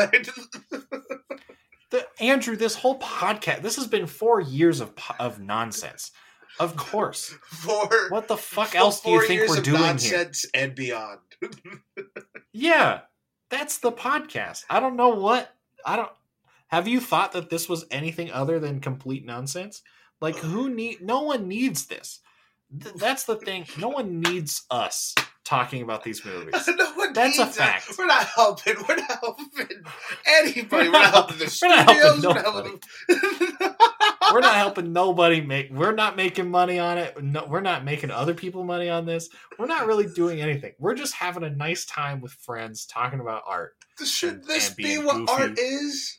the, Andrew, this whole podcast, this has been four years of of nonsense. Of course.
For
What the fuck
for
else do you think we're doing here?
nonsense and beyond.
Yeah, that's the podcast. I don't know what I don't. Have you thought that this was anything other than complete nonsense? Like, who need? No one needs this. Th- that's the thing. No one needs us talking about these movies.
no one
That's a fact.
We're not helping. We're not helping anybody. We're, not helping the
we're not helping
studios. We're not helping.
We're not helping nobody make. We're not making money on it. No, we're not making other people money on this. We're not really doing anything. We're just having a nice time with friends talking about art.
Should
And-
this
and
be what
goofy.
art is?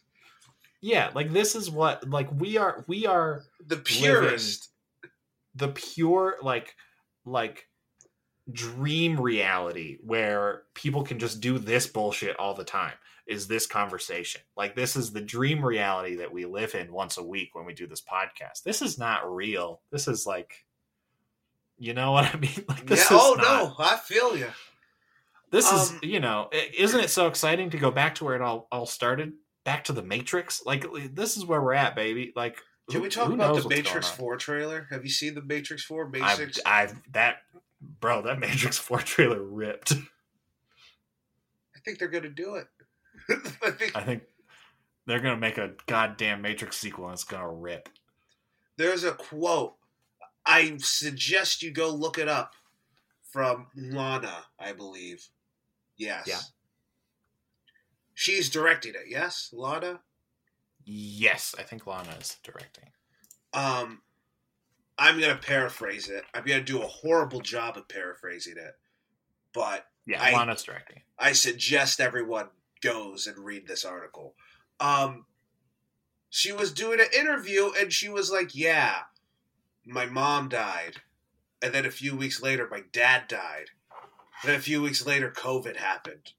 Yeah, like this is what like we are. We are
The purest.
The pure like like dream reality where people can just do this bullshit all the time is this conversation. Like this is the dream reality that we live in once a week when we do this podcast. This is not real. This is like you know what i mean? Like this
yeah.
is
Oh
not,
no, I feel you.
this
Um,
is you know isn't it so exciting to go back to where it all all started? Back to the matrix? Like this is where we're at baby. Like
Can we talk about the Matrix? Four trailer? Have you seen the Matrix Four
I've,
Basics?
I've that bro that matrix 4 trailer ripped
I think they're gonna do it. I think
i think they're gonna make a goddamn matrix sequel and it's gonna rip
there's a quote. I suggest you go look it up from Lana, I believe. Yes.
Yeah.
She's directing it. Yes, Lana.
Yes i think lana is directing
Um, I'm gonna paraphrase it. I'm gonna do a horrible job of paraphrasing it, but
yeah
I-
lana's directing
I suggest everyone goes and read this article. Um, she was doing an interview and she was like, "Yeah, my mom died, and then a few weeks later, my dad died. Then a few weeks later, COVID happened,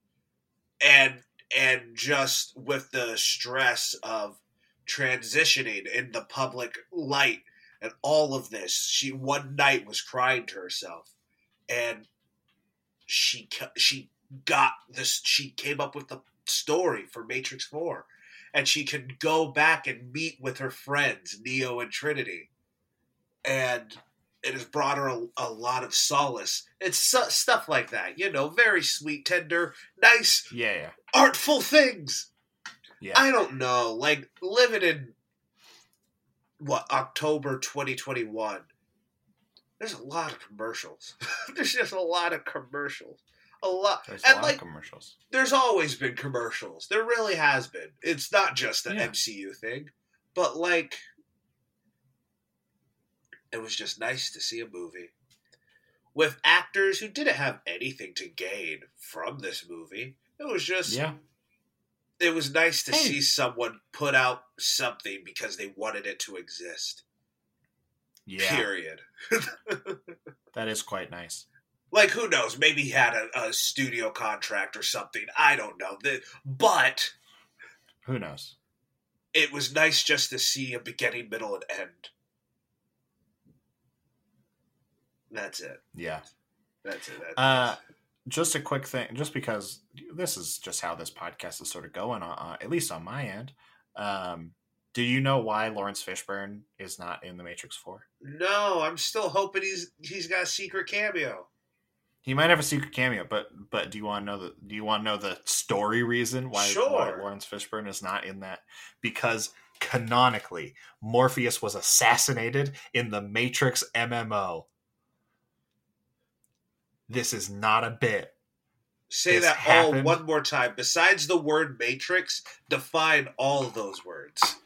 and and just with the stress of transitioning in the public light and all of this, she one night was crying to herself, and she she got this she came up with the story for matrix 4 and she can go back and meet with her friends neo and trinity. And it has brought her a, a lot of solace. It's su- stuff like that you know very sweet tender nice
yeah yeah.
artful things.
Yeah.
I don't know like living in what october 2021 there's a lot of commercials. There's just a lot of commercials. A lot
there's a
and
lot
like
of commercials.
there's always been commercials. There really has been. It's not just the
Yeah.
MCU thing, but like it was just nice to see a movie with actors who didn't have anything to gain from this movie. It was just
yeah
it was nice to
Hey.
see someone put out something because they wanted it to exist.
yeah
Period.
that is quite nice.
Like who knows? Maybe he had a, a studio contract or something. I don't know. But
Who knows?
it was nice just to see a beginning, middle, and end. That's it.
Yeah.
That's it. That's
Uh, just a quick thing, just because this is just how this podcast is sort of going, uh, at least on my end. Um, do you know why Laurence Fishburne is not in The Matrix Four?
no, I'm still hoping he's he's got a secret cameo.
He might have a secret cameo, but but do you want to know the do you want to know the story reason why, why Laurence Fishburne is not in that? Because canonically, Morpheus was assassinated in the Matrix MMO. This is not a bit.
Say
This
that all one more time. Besides the word matrix, define all those words.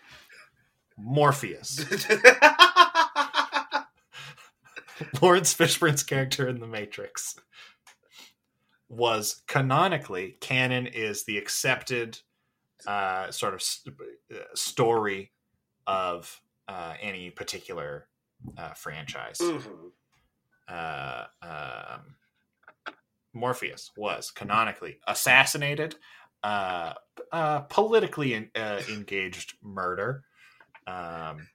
Morpheus. Laurence Fishburne's character in The Matrix was canonically canon is the accepted uh, sort of st- uh, story of uh, any particular uh, franchise.
Mhm.
Uh, um, Morpheus was canonically assassinated, uh, uh, politically en- uh, engaged murder. Um,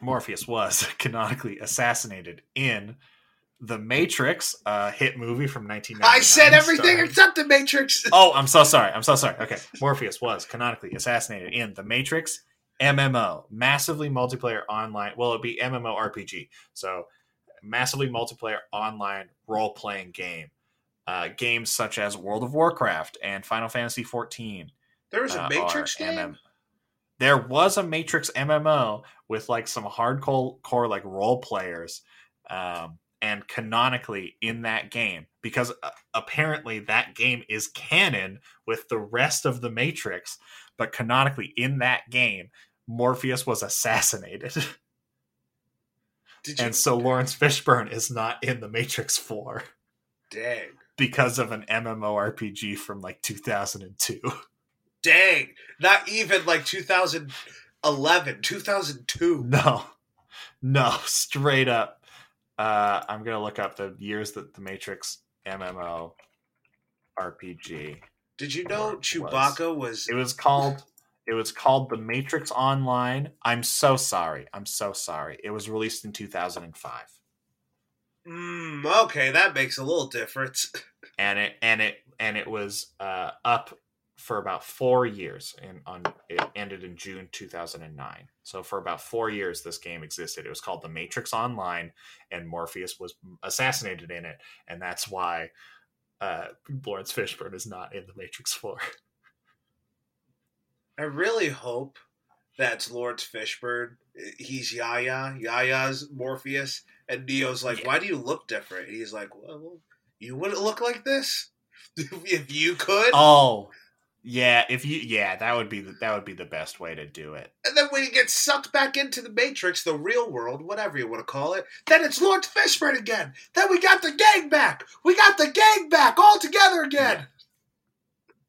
Morpheus was canonically assassinated in The Matrix, a hit movie from 1999.
I said everything
starring-
except the matrix.
Oh, I'm so sorry. I'm so sorry. Okay. Morpheus was canonically assassinated in The Matrix MMO, massively multiplayer online. Well, it'd be MMO RPG. So, massively multiplayer online role playing game. Uh, games such as World of Warcraft and Final Fantasy XIV.
There was a
uh,
matrix game.
MM There was a Matrix MMO with like some hardcore core like role players, um, and canonically in that game because uh, apparently that game is canon with the rest of the Matrix, but canonically in that game, Morpheus was assassinated,
Did you?
and so Laurence Fishburne is not in the Matrix Four
Dang.
because of an MMORPG from like 2002.
Dang. Not even like 2011, 2002.
No, no, straight up. Uh, I'm gonna look up the years that the Matrix MMO RPG.
Did you know
Or was.
Chewbacca was.
It was called. It was called the Matrix Online. I'm so sorry. I'm so sorry. It was released in 2005,
Mm, okay, that makes a little difference.
and it and it and it was uh, up for about four years. And on it ended in June 2009. So for about four years, this game existed. It was called the Matrix Online, and Morpheus was assassinated in it, and that's why uh, Laurence Fishburne is not in the Matrix Four.
I really hope that's Laurence Fishburne. He's Yahya. Yahya's Morpheus. And Neo's like,
Yeah.
why do you look different? And he's like, well, you wouldn't look like this if you could.
Oh, yeah. If you, yeah, that would be the, that would be the best way to do it.
And then when he gets sucked back into the Matrix, the real world, whatever you want to call it, then it's Laurence Fishburne again. Then we got the gang back. We got the gang back all together again.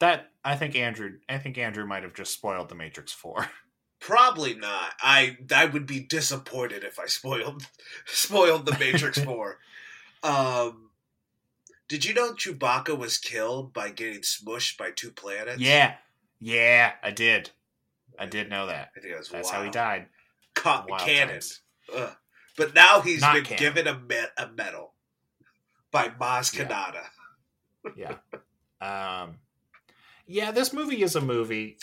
That I think Andrew, I think Andrew might have just spoiled the Matrix Four.
Probably not. I I would be disappointed if I spoiled spoiled the Matrix Four. Um, did you know Chewbacca was killed by getting smushed by two planets?
yeah, yeah, I did. I did know that.
I think that's,
That's
wild.
how he died.
Caught
times.
Ugh. But now he's
Not
been
canon.
given a, me- a medal by Maz
Yeah.
Kanata.
Yeah. Um, yeah, this movie is a movie.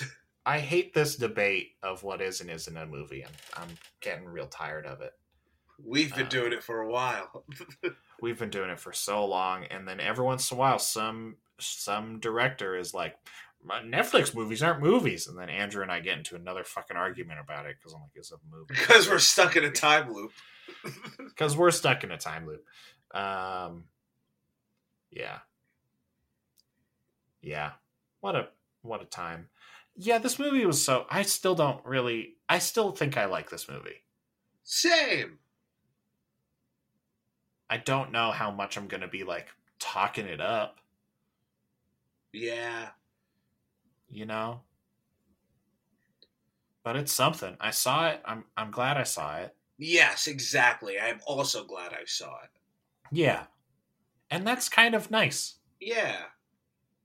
I hate this debate of what is and isn't a movie. I'm, I'm getting real tired of it.
We've been
Uh,
doing it for a while.
We've been doing it for so long, and then every once in a while, some some director is like, "My Netflix movies aren't movies, and then Andrew and I get into another fucking argument about it because I'm like, it's a movie
because we're stuck in a time loop.
because we're stuck in a time loop. Um, yeah, yeah. What a what a time. Yeah, this movie was so. I still don't really. I still think I like this movie.
Same.
I don't know how much I'm gonna be like talking it up.
Yeah.
You know. But it's something. I saw it. I'm I'm glad I saw it.
Yes, exactly. I'm also glad I saw it.
Yeah. And that's kind of nice.
Yeah.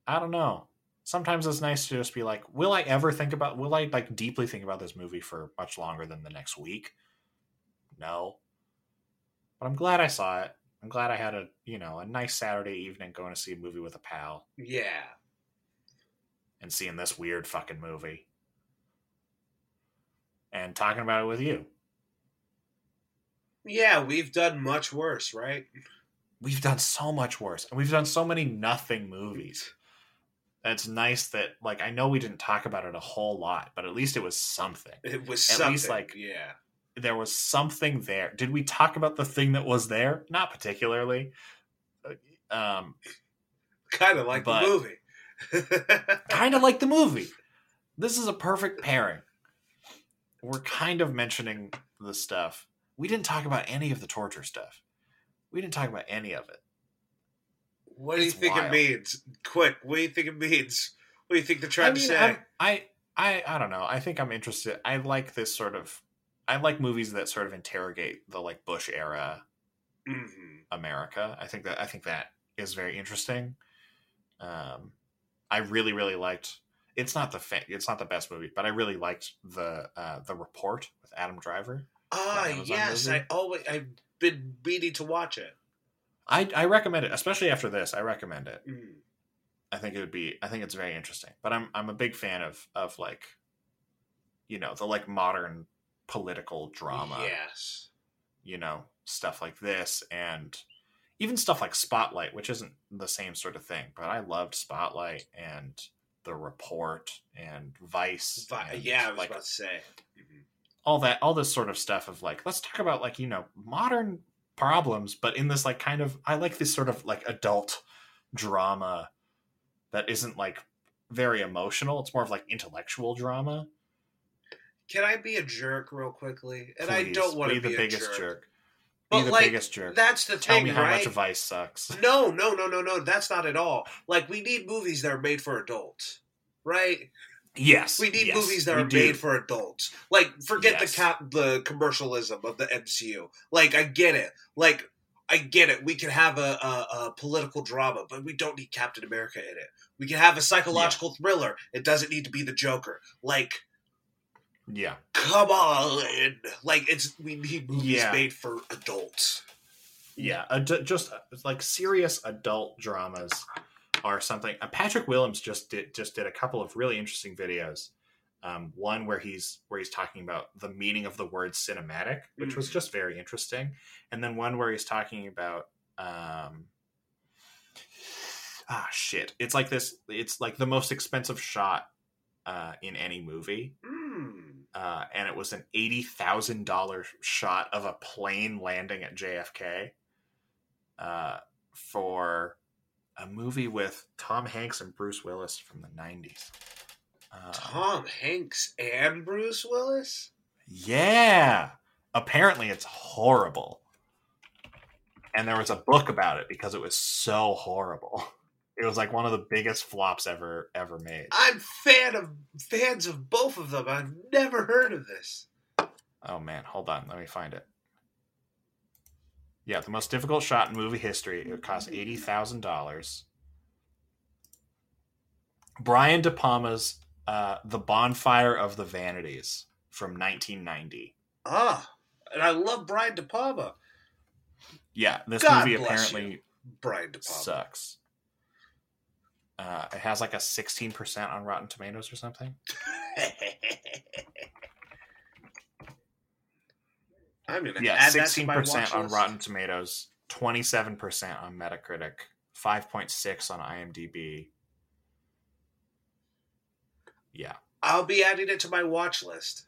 I don't know. Sometimes it's nice to just be like, will I ever think about will I like deeply think about this movie for much longer than the next week? No. But I'm glad I saw it. I'm glad I had a, you know, a nice Saturday evening going to see a movie with a pal
Yeah.
and seeing this weird fucking movie. And talking about it with you.
Yeah, we've done much worse, right?
we've done so much worse and we've done so many nothing movies It's nice that like i know we didn't talk about it a whole lot but at least it was something.
It was
At
something.
least, like-
yeah.
there was something there. Did we talk about the thing that was there? Not particularly. Uh, um
Kind of like the movie.
kind of like the movie. This is a perfect pairing. We're kind of mentioning the stuff. We didn't talk about any of the torture stuff. We didn't talk about any of it
What do you think
wild.
it means? Quick, what do you think it means? What do you think they're trying
I
to say?
I'm- I, I, I don't know. I think I'm interested. I like this sort of. I like movies that sort of interrogate the like Bush era
Mhm.
America. I think that I think that is very interesting. Um, I really really liked. It's not the fa- it's not the best movie, but I really liked the uh, the report with Adam Driver.
Ah, yes.
movie?
I always I've been meaning to watch it.
I I recommend it, especially after this. I recommend it.
Mm.
I think it would be. I think it's very interesting. But I'm I'm a big fan of of like, you know, the like modern political drama.
Yes.
You know, stuff like this, and even stuff like Spotlight, which isn't the same sort of thing. But I loved Spotlight and The Report and Vice.
Vi-
and,
yeah, I was
like
about to say. Mhm.
all that all this sort of stuff of like let's talk about like you know modern problems but in this like kind of i like this sort of like adult drama that isn't like very emotional it's more of like intellectual drama
Can I be a jerk real quickly? And I don't want to be
the
a
biggest
jerk.
jerk,
But
be the
like,
biggest jerk
That's the
tell
thing,
me how
right?
much vice sucks
No, no, no, no, no. That's not at all. Like we need movies that are made for adults, right?
Yes
We need
yes,
movies that are
do.
made for adults. Like forget
Yes.
the cap, the commercialism of the MCU. Like I get it. Like I get it. We can have a, a, a political drama, but we don't need Captain America in it. We can have a psychological thriller. It doesn't need to be the Joker. Like
yeah
come on, like it's we need movies
Yeah.
made for adults.
yeah ad- just like serious adult dramas are something uh, patrick willems just did just did a couple of really interesting videos um, one where he's where he's talking about the meaning of the word cinematic which was
Mhm.
just very interesting and then one where he's talking about um ah shit it's like this it's like the most expensive shot uh, in any movie
Mm.
uh, and it was an eighty thousand dollar shot of a plane landing at JFK uh, for a movie with Tom Hanks and Bruce Willis from the nineties. Uh,
Tom Hanks and Bruce Willis.
yeah, apparently it's horrible, and there was a book about it because it was so horrible. It was like one of the biggest flops ever ever made.
I'm fan of fans of both of them. I've never heard of this.
Oh man, hold on. Let me find it. Yeah, the most difficult shot in movie history. It cost eighty thousand dollars. Brian De Palma's uh, "The Bonfire of the Vanities" from 1990.
Ah, and I love Brian De Palma.
Yeah, this
God
movie apparently
Brian De Palma.
sucks. Uh, it has like a 16% on Rotten Tomatoes or something.
I'm gonna
Yeah,
add that to
sixteen percent on. Rotten Tomatoes, twenty seven percent on Metacritic, five point six on IMDb. Yeah,
I'll be adding it to my watch list.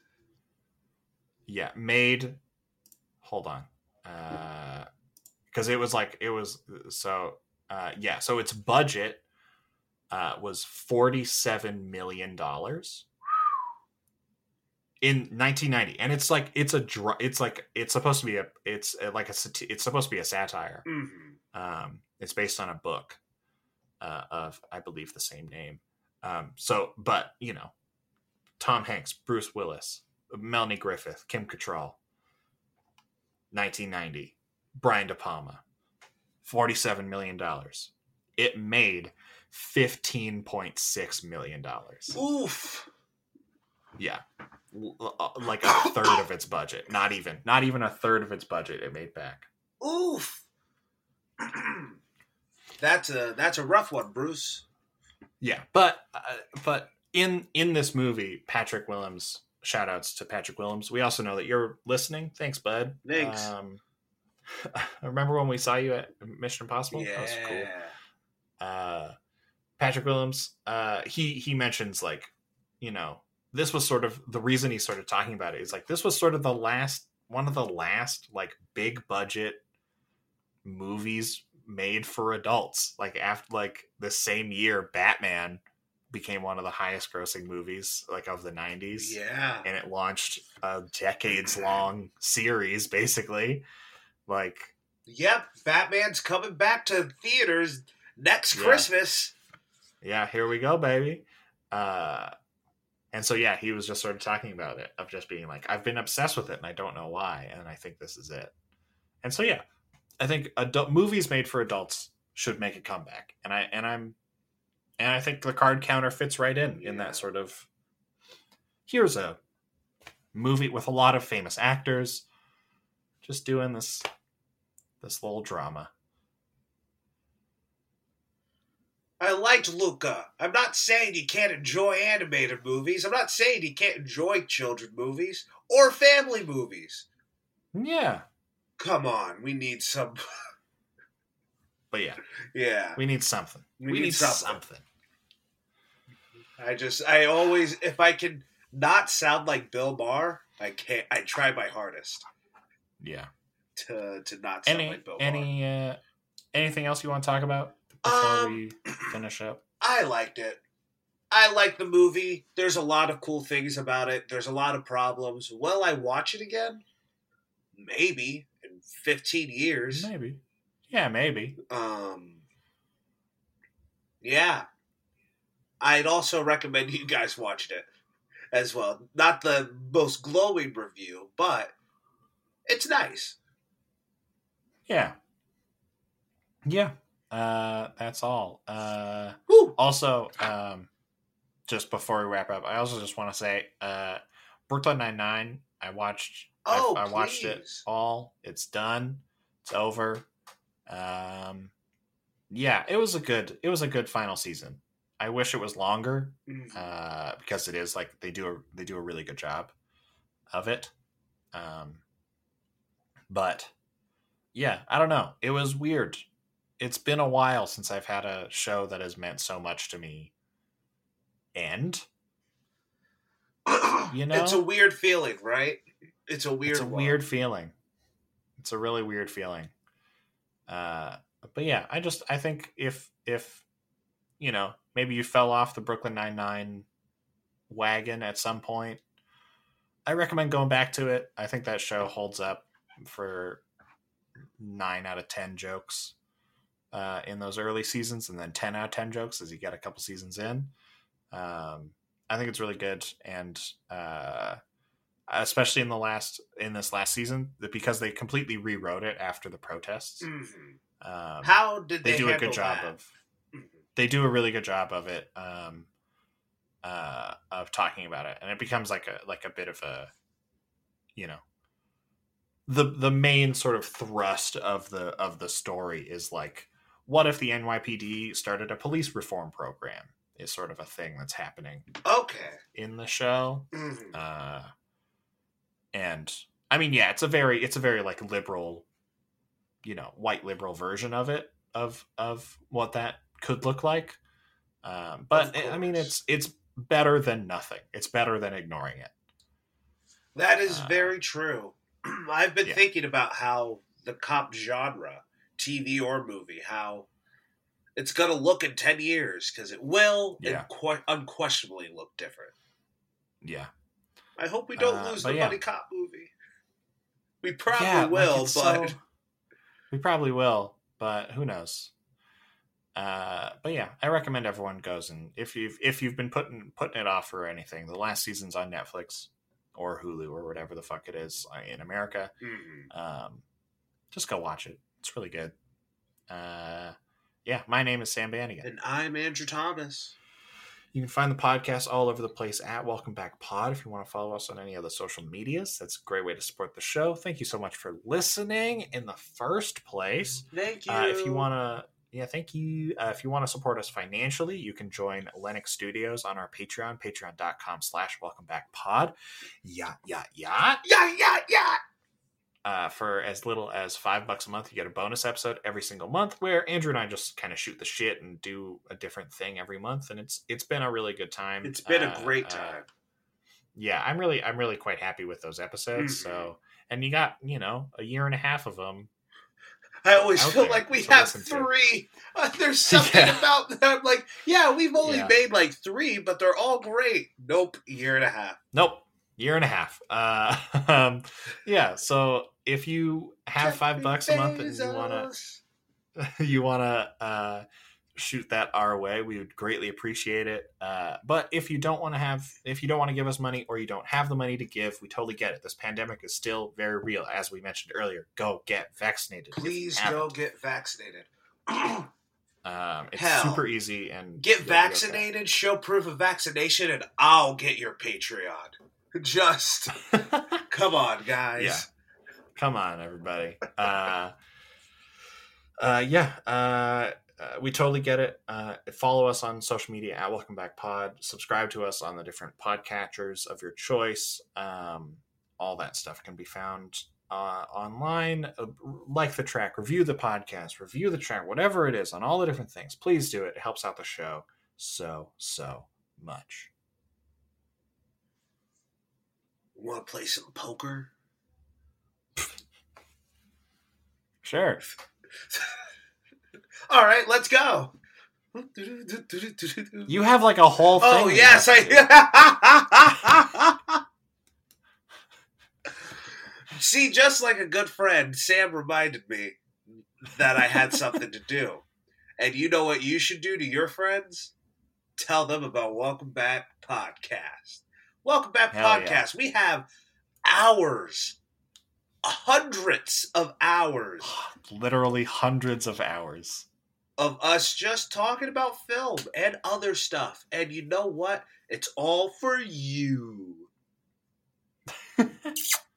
yeah, made. Hold on, because it was like it was so. Uh, yeah, so its budget uh, was forty seven million dollars in 1990 and it's like it's a dr- it's like it's supposed to be a it's uh, like a sati- it's supposed to be a satire
Mhm.
Um, it's based on a book uh, of, I believe, the same name. Um, so, but you know, Tom Hanks, Bruce Willis, Melanie Griffith, Kim Cattrall, 1990, Brian De Palma. $47 million. It made $15.6 million.
Oof.
Yeah. L- uh, Like a third of its budget. Not even. Not even a third of its budget it made back.
Oof. that's a that's a rough one, Bruce.
Yeah, but uh, but in in this movie, Patrick Willems. Shout outs to Patrick Willems. We also know that you're listening. Thanks, bud.
Thanks.
Um, remember when we saw you at Mission Impossible?
yeah.
That was cool. Uh, Patrick Willems. Uh, he he mentions like, you know, this was sort of the reason he started talking about it. Is like this was sort of the last one of the last like big budget movies made for adults. Like after like the same year, Batman became one of the highest grossing movies like of the 90s
Yeah.
and it launched a decades long series basically like
Yep. Batman's coming back to theaters next
Yeah.
Christmas.
yeah here we go baby uh and so yeah he was just sort of talking about it of just being like i've been obsessed with it and i don't know why and i think this is it. And so yeah i think adult movies made for adults should make a comeback and i and i'm and i think the card counter fits right in in that sort of here's a movie with a lot of famous actors just doing this this little drama
I liked Luca. I'm not saying you can't enjoy animated movies. I'm not saying you can't enjoy children movies or family movies.
yeah
Come on, we need some.
but yeah
yeah,
we need something
We
we,
need
need,
something.
something.
I just, I always, if I can not sound like Bill Maher, I can't. I try my hardest
yeah
to to not sound
any
like Bill Maher.
any uh anything else you want to talk about before
Um,
we finish up
I liked it. I like the movie. There's a lot of cool things about it. There's a lot of problems. Will I watch it again? Maybe in 15 years.
maybe yeah maybe
Um, yeah. I'd also recommend you guys watch it as well. Not the most glowing review, but it's nice.
yeah yeah uh that's all uh
Woo!
also um just before we wrap up i also just want to say uh brooklyn 99 i watched
Oh,
I, I watched it all it's done it's over um yeah it was a good it was a good final season i wish it was longer
Mhm.
uh, because it is like they do a they do a really good job of it. Um, but yeah, I don't know. It was weird. It's been a while since I've had a show that has meant so much to me. End. you know?
it's a weird feeling, right? It's a weird.
it's a
one.
weird feeling. It's a really weird feeling. Uh, but yeah, I just I think if if you know maybe you fell off the Brooklyn Nine Nine wagon at some point, I recommend going back to it. I think that show holds up for nine out of ten jokes uh, in those early seasons, and then ten out of ten jokes as you get a couple seasons in. Um, I think it's really good, and uh, especially in the last in this last season, that because they completely rewrote it after the protests.
Mhm.
Um,
How did they,
they do a good job
that?
of
Mhm.
they do a really good job of it um uh of talking about it and it becomes like a like a bit of a you know the the main sort of thrust of the of the story is like what if the NYPD started a police reform program is sort of a thing that's happening
Okay.
in the show
Mhm.
uh and i mean yeah it's a very it's a very like liberal you know white liberal version of it of of what that could look like um but
Of
i mean it's it's better than nothing it's better than ignoring it
That is
Uh,
very true. I've been
yeah.
thinking about how the cop genre, TV or movie, how it's going to look in 10 years because it will
Yeah.
unque- unquestionably look different.
yeah
I hope we don't
Uh,
lose the
yeah.
Buddy Cop movie. We probably
Yeah,
will,
it's
but
so- we probably will but who knows uh but yeah i recommend everyone goes and if you've if you've been putting putting it off or anything the last season's on netflix or hulu or whatever the fuck it is uh, in america
Mhm.
um, just go watch it. It's really good. Uh, yeah, my name is Sam Bannigan.
And I'm Andrew Thomas.
You can find the podcast all over the place at Welcome Back Pod. If you want to follow us on any of the social medias, that's a great way to support the show. Thank you so much for listening in the first place.
Thank you.
Uh, if you want to, yeah, thank you. Uh, if you want to support us financially, you can join Lennox Studios on our Patreon, patreon.com slash welcome back pod. Yeah, yeah, yeah.
Yeah, yeah, yeah.
Uh, for as little as five bucks a month, you get a bonus episode every single month where Andrew and I just kind of shoot the shit and do a different thing every month, and it's it's been a really good time.
It's been
Uh,
a great
uh,
time.
yeah, I'm really I'm really quite happy with those episodes.
Mhm.
So, and you got you know a year and a half of them.
I always feel
there
like we have three. Uh, there's something
Yeah.
about that. Like, yeah, we've only
Yeah.
made like three, but they're all great. Nope, year and a half.
Nope, year and a half. Uh, um, yeah. So if you have five bucks a month and you wanna you wanna uh, shoot that our way, we would greatly appreciate it. Uh, but if you don't want to have, if you don't want to give us money or you don't have the money to give, we totally get it. This pandemic is still very real, as we mentioned earlier. Go get vaccinated.
Please go get vaccinated.
Um, it's
Hell.
super easy and
Get
you'll okay.
vaccinated, show proof of vaccination, and I'll get your Patreon. Just come on, guys.
Yeah. Come on, everybody. Uh, uh, yeah, uh, uh, we totally get it. Uh, follow us on social media at Welcome Back Pod. Subscribe to us on the different podcatchers of your choice. Um, all that stuff can be found uh, online. Uh, like the track, review the podcast, review the track, whatever it is, on all the different things. Please do it. It helps out the show so so much.
Want to play some poker?
Sure.
All right, let's go.
You have like a whole oh, thing.
Oh yes,
have to do.
I. See, just like a good friend, Sam reminded me that I had something to do. And you know what you should do to your friends? Tell them about Welcome Back Podcast. Welcome Back
Hell yeah.
Podcast. We have hours, hundreds of hours.
Literally hundreds of hours.
Of us just talking about film and other stuff. And you know what? It's all for you.